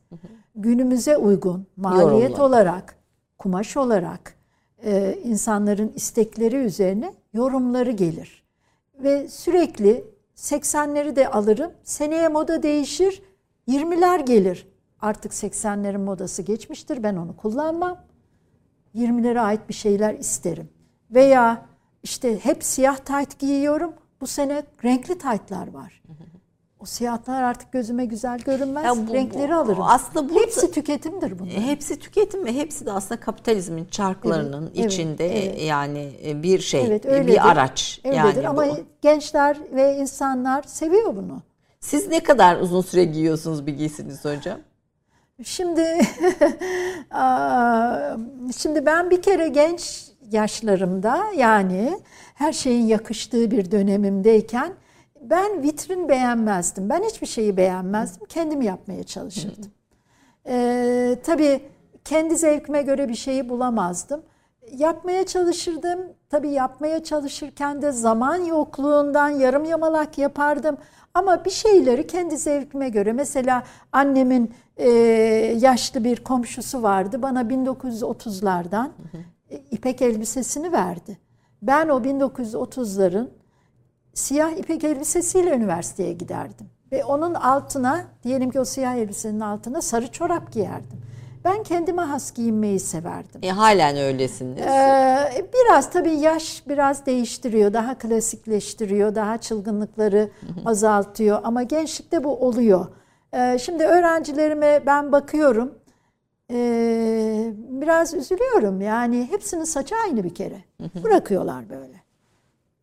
Günümüze uygun maliyet Yorumlar. olarak, kumaş olarak e, insanların istekleri üzerine yorumları gelir. Ve sürekli 80'leri de alırım. Seneye moda değişir. 20'ler gelir. Artık 80'lerin modası geçmiştir. Ben onu kullanmam. 20'lere ait bir şeyler isterim. Veya işte hep siyah tayt giyiyorum. Bu sene renkli taytlar var. O siyahlar artık gözüme güzel görünmez. Ya bu- Renkleri bu- alırım. aslında bu- Hepsi tüketimdir bunlar. Hepsi tüketim ve hepsi de aslında kapitalizmin çarklarının Evet, içinde evet. yani bir şey, Evet öyledir. bir araç. Öyledir yani ama bu. gençler ve insanlar seviyor bunu. Siz ne kadar uzun süre giyiyorsunuz bir giysinizi hocam? Şimdi şimdi ben bir kere genç yaşlarımda yani her şeyin yakıştığı bir dönemimdeyken ben vitrin beğenmezdim. Ben hiçbir şeyi beğenmezdim. Kendim yapmaya çalışırdım. Ee, tabii kendi zevkime göre bir şeyi bulamazdım. Yapmaya çalışırdım. Tabii yapmaya çalışırken de zaman yokluğundan yarım yamalak yapardım. Ama bir şeyleri kendi zevkime göre mesela annemin e, yaşlı bir komşusu vardı. Bana 1930'lardan e, ipek elbisesini verdi. Ben o 1930'ların siyah ipek elbisesiyle üniversiteye giderdim. Ve onun altına, diyelim ki o siyah elbisenin altına sarı çorap giyerdim. Ben kendime has giyinmeyi severdim. E, halen öylesiniz. Ee, biraz tabii yaş biraz değiştiriyor, daha klasikleştiriyor, daha çılgınlıkları azaltıyor. Ama gençlikte bu oluyor. Ee, şimdi öğrencilerime ben bakıyorum, ee, biraz üzülüyorum. Yani hepsinin saçı aynı bir kere. Bırakıyorlar böyle.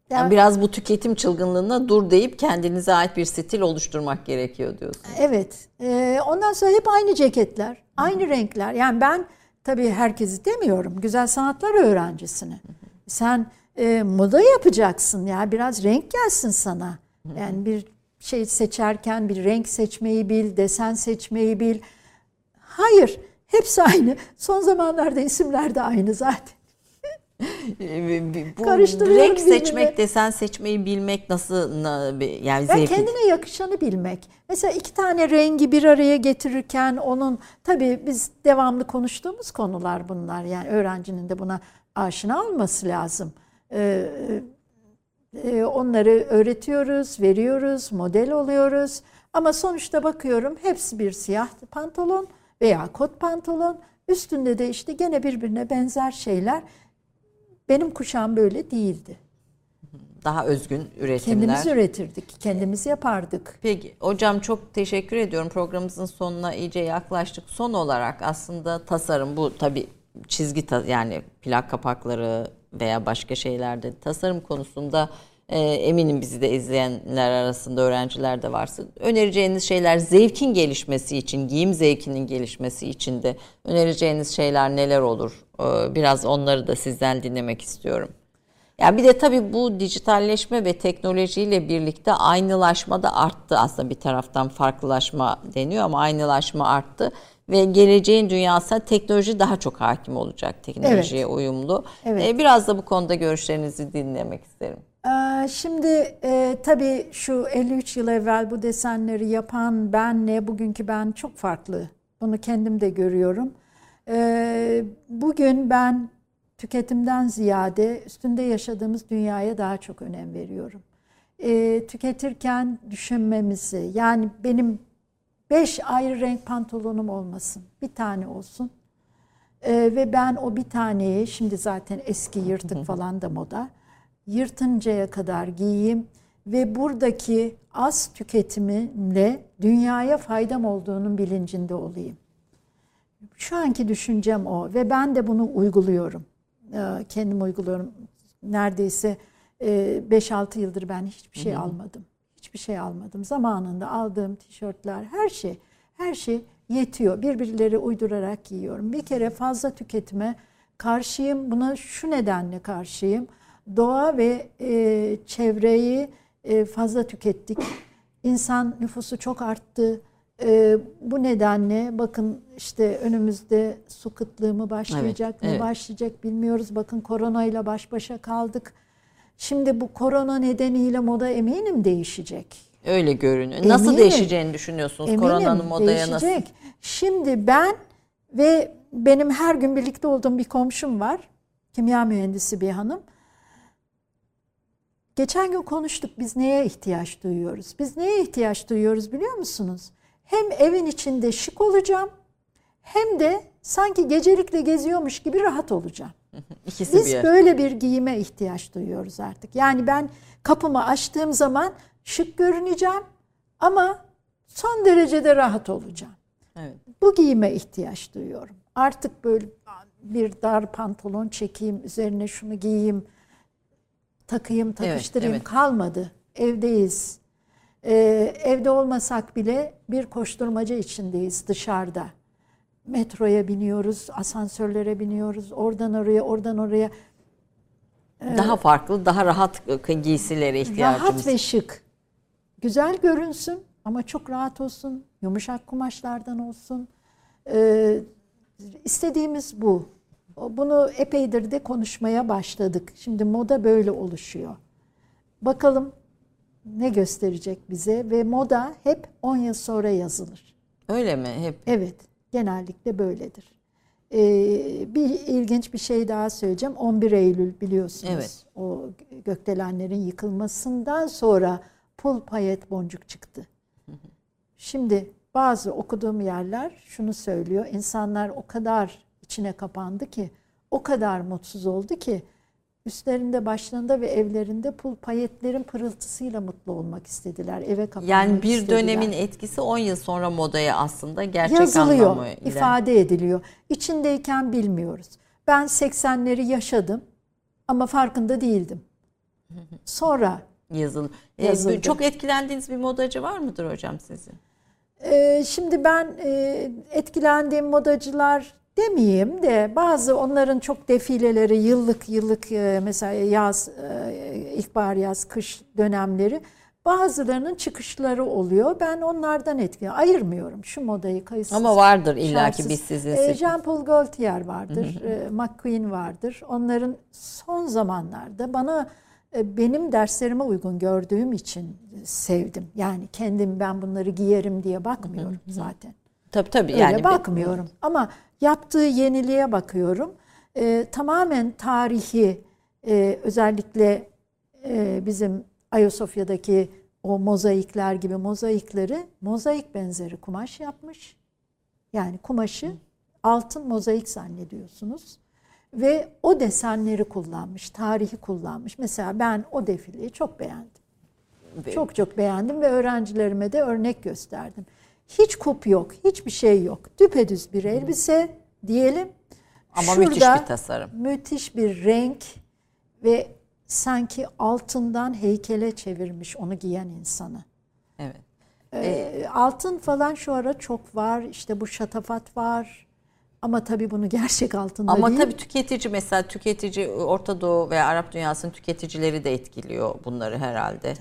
Yani biraz bu tüketim çılgınlığına dur deyip kendinize ait bir stil oluşturmak gerekiyor diyorsun. Evet. Ee, ondan sonra hep aynı ceketler, aynı renkler. Yani ben tabii herkesi demiyorum. Güzel sanatlar öğrencisini. Sen e, moda yapacaksın ya biraz renk gelsin sana. Yani bir şey seçerken bir renk seçmeyi bil, desen seçmeyi bil. Hayır, hepsi aynı. Son zamanlarda isimler de aynı zaten. Bu renk seçmek, desen seçmeyi bilmek nasıl yani zevkli? kendine yakışanı bilmek. Mesela iki tane rengi bir araya getirirken onun tabii biz devamlı konuştuğumuz konular bunlar. Yani öğrencinin de buna aşina olması lazım. Ee, onları öğretiyoruz, veriyoruz, model oluyoruz. Ama sonuçta bakıyorum hepsi bir siyah pantolon veya kot pantolon. Üstünde de işte gene birbirine benzer şeyler. Benim kuşağım böyle değildi. Daha özgün üretimler. Kendimiz üretirdik, kendimiz yapardık. Peki hocam çok teşekkür ediyorum. Programımızın sonuna iyice yaklaştık. Son olarak aslında tasarım bu tabi çizgi yani plak kapakları veya başka şeylerde tasarım konusunda e, eminim bizi de izleyenler arasında öğrenciler de varsa önereceğiniz şeyler zevkin gelişmesi için, giyim zevkinin gelişmesi için de önereceğiniz şeyler neler olur? E, biraz onları da sizden dinlemek istiyorum. Ya bir de tabii bu dijitalleşme ve teknolojiyle birlikte aynılaşma da arttı. Aslında bir taraftan farklılaşma deniyor ama aynılaşma arttı ve geleceğin dünyasına teknoloji daha çok hakim olacak. Teknolojiye evet. uyumlu. Evet. Ee, biraz da bu konuda görüşlerinizi dinlemek isterim. Ee, şimdi e, tabii şu 53 yıl evvel bu desenleri yapan benle bugünkü ben çok farklı. Bunu kendim de görüyorum. Ee, bugün ben tüketimden ziyade üstünde yaşadığımız dünyaya daha çok önem veriyorum. Ee, tüketirken düşünmemizi yani benim beş ayrı renk pantolonum olmasın. Bir tane olsun. Ee, ve ben o bir taneyi şimdi zaten eski yırtık falan da moda yırtıncaya kadar giyeyim ve buradaki az tüketimimle dünyaya faydam olduğunun bilincinde olayım. Şu anki düşüncem o ve ben de bunu uyguluyorum. Ee, kendim uyguluyorum. Neredeyse 5-6 e, yıldır ben hiçbir şey almadım. Hiçbir şey almadım. Zamanında aldığım tişörtler, her şey, her şey yetiyor. Birbirleri uydurarak giyiyorum. Bir kere fazla tüketime karşıyım. Buna şu nedenle karşıyım doğa ve e, çevreyi e, fazla tükettik. İnsan nüfusu çok arttı. E, bu nedenle bakın işte önümüzde su kıtlığı mı başlayacak evet, mı evet. başlayacak bilmiyoruz. Bakın koronayla baş başa kaldık. Şimdi bu korona nedeniyle moda eminim değişecek. Öyle görünüyor. Eminim, nasıl değişeceğini düşünüyorsunuz eminim, koronanın modaya değişecek. nasıl? Şimdi ben ve benim her gün birlikte olduğum bir komşum var. Kimya mühendisi bir hanım. Geçen gün konuştuk biz neye ihtiyaç duyuyoruz? Biz neye ihtiyaç duyuyoruz biliyor musunuz? Hem evin içinde şık olacağım hem de sanki gecelikle geziyormuş gibi rahat olacağım. İkisi Biz bir. böyle bir giyime ihtiyaç duyuyoruz artık. Yani ben kapımı açtığım zaman şık görüneceğim ama son derecede rahat olacağım. Evet. Bu giyime ihtiyaç duyuyorum. Artık böyle bir dar pantolon çekeyim, üzerine şunu giyeyim takayım, takıştırayım evet, evet. kalmadı. Evdeyiz. Ee, evde olmasak bile bir koşturmaca içindeyiz dışarıda. Metroya biniyoruz, asansörlere biniyoruz, oradan oraya, oradan oraya. Ee, daha farklı, daha rahat giysilere ihtiyacımız. Rahat ve şık. Güzel görünsün ama çok rahat olsun, yumuşak kumaşlardan olsun. Ee, istediğimiz bu. Bunu epeydir de konuşmaya başladık. Şimdi moda böyle oluşuyor. Bakalım ne gösterecek bize ve moda hep 10 yıl sonra yazılır. Öyle mi? Hep. Evet, genellikle böyledir. Ee, bir ilginç bir şey daha söyleyeceğim. 11 Eylül biliyorsunuz. Evet. O gökdelenlerin yıkılmasından sonra pul payet boncuk çıktı. Şimdi bazı okuduğum yerler şunu söylüyor. İnsanlar o kadar içine kapandı ki o kadar mutsuz oldu ki üstlerinde başlarında ve evlerinde pul payetlerin pırıltısıyla mutlu olmak istediler. Eve kapanmak Yani bir istediler. dönemin etkisi 10 yıl sonra modaya aslında gerçek Yazılıyor, anlamıyla. ifade ediliyor. İçindeyken bilmiyoruz. Ben 80'leri yaşadım ama farkında değildim. sonra Yazılı. Ee, Yazıldı. çok etkilendiğiniz bir modacı var mıdır hocam sizin? Ee, şimdi ben e, etkilendiğim modacılar demeyeyim de bazı onların çok defileleri yıllık yıllık e, mesela yaz, e, ilkbahar yaz, kış dönemleri bazılarının çıkışları oluyor. Ben onlardan etki ayırmıyorum şu modayı kayıtsız. Ama vardır illaki biz sizin E, seçim- Jean-Paul Gaultier vardır, e, McQueen vardır. Onların son zamanlarda bana e, benim derslerime uygun gördüğüm için sevdim. Yani kendim ben bunları giyerim diye bakmıyorum zaten. Tabii tabii. Öyle yani bakmıyorum. Ama yaptığı yeniliğe bakıyorum. E, tamamen tarihi e, özellikle e, bizim Ayasofya'daki o mozaikler gibi mozaikleri mozaik benzeri kumaş yapmış. Yani kumaşı altın mozaik zannediyorsunuz. Ve o desenleri kullanmış, tarihi kullanmış. Mesela ben o defileyi çok beğendim. Çok çok beğendim ve öğrencilerime de örnek gösterdim. Hiç kup yok, hiçbir şey yok. Düpedüz bir elbise diyelim. Ama müthiş bir tasarım. Müthiş bir renk ve sanki altından heykele çevirmiş onu giyen insanı. Evet. Ee, altın falan şu ara çok var. İşte bu şatafat var. Ama tabii bunu gerçek altında Ama değil. tabii tüketici mesela tüketici Orta Doğu veya Arap dünyasının tüketicileri de etkiliyor bunları herhalde.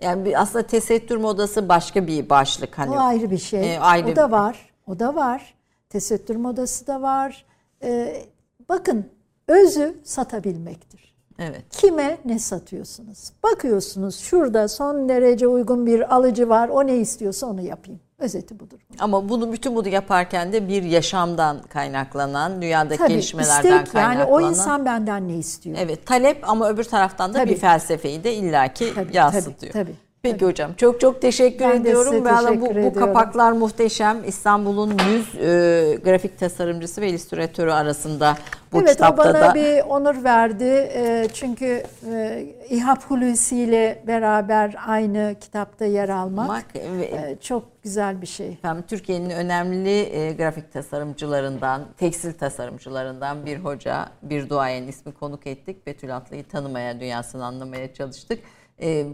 Yani bir, aslında tesettür modası başka bir başlık hani. O ayrı bir şey. E, ayrı o da var. O da var. Tesettür modası da var. Ee, bakın özü satabilmektir. Evet. Kime ne satıyorsunuz? Bakıyorsunuz şurada son derece uygun bir alıcı var. O ne istiyorsa onu yapayım. Özeti budur. Ama bunu bütün bunu yaparken de bir yaşamdan kaynaklanan, dünyadaki Tabii gelişmelerden istek kaynaklanan. yani o insan benden ne istiyor? Evet talep ama öbür taraftan da Tabii. bir felsefeyi de illaki Tabii, yansıtıyor. tabii, tabii. Peki hocam çok çok teşekkür Ben ediyorum. Valla teşekkür bu, bu ediyorum. kapaklar muhteşem. İstanbul'un 100 e, grafik tasarımcısı ve illüstratörü arasında bu evet o kitapta bana da. bir onur verdi. Ee, çünkü e, İHA Hulusi ile beraber aynı kitapta yer almak Bak, ve- e, çok güzel bir şey. Efendim Türkiye'nin önemli e, grafik tasarımcılarından, tekstil tasarımcılarından bir hoca, bir duayen ismi konuk ettik. Betül Atlı'yı tanımaya, dünyasını anlamaya çalıştık. E,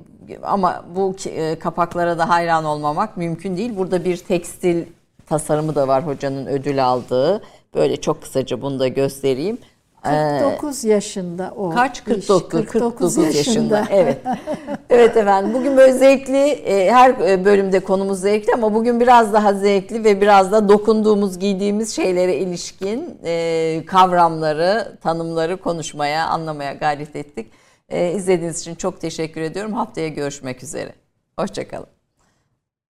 ama bu e, kapaklara da hayran olmamak mümkün değil. Burada bir tekstil tasarımı da var hocanın ödül aldığı. Böyle çok kısaca bunu da göstereyim. Ee, 49 yaşında o. Kaç? iş. 49, 49 yaşında. Evet. Evet efendim. Bugün böyle zevkli, e, her e, bölümde konumuz zevkli ama bugün biraz daha zevkli ve biraz da dokunduğumuz, giydiğimiz şeylere ilişkin e, kavramları, tanımları konuşmaya, anlamaya gayret ettik. E, İzlediğiniz için çok teşekkür ediyorum. Haftaya görüşmek üzere. Hoşçakalın.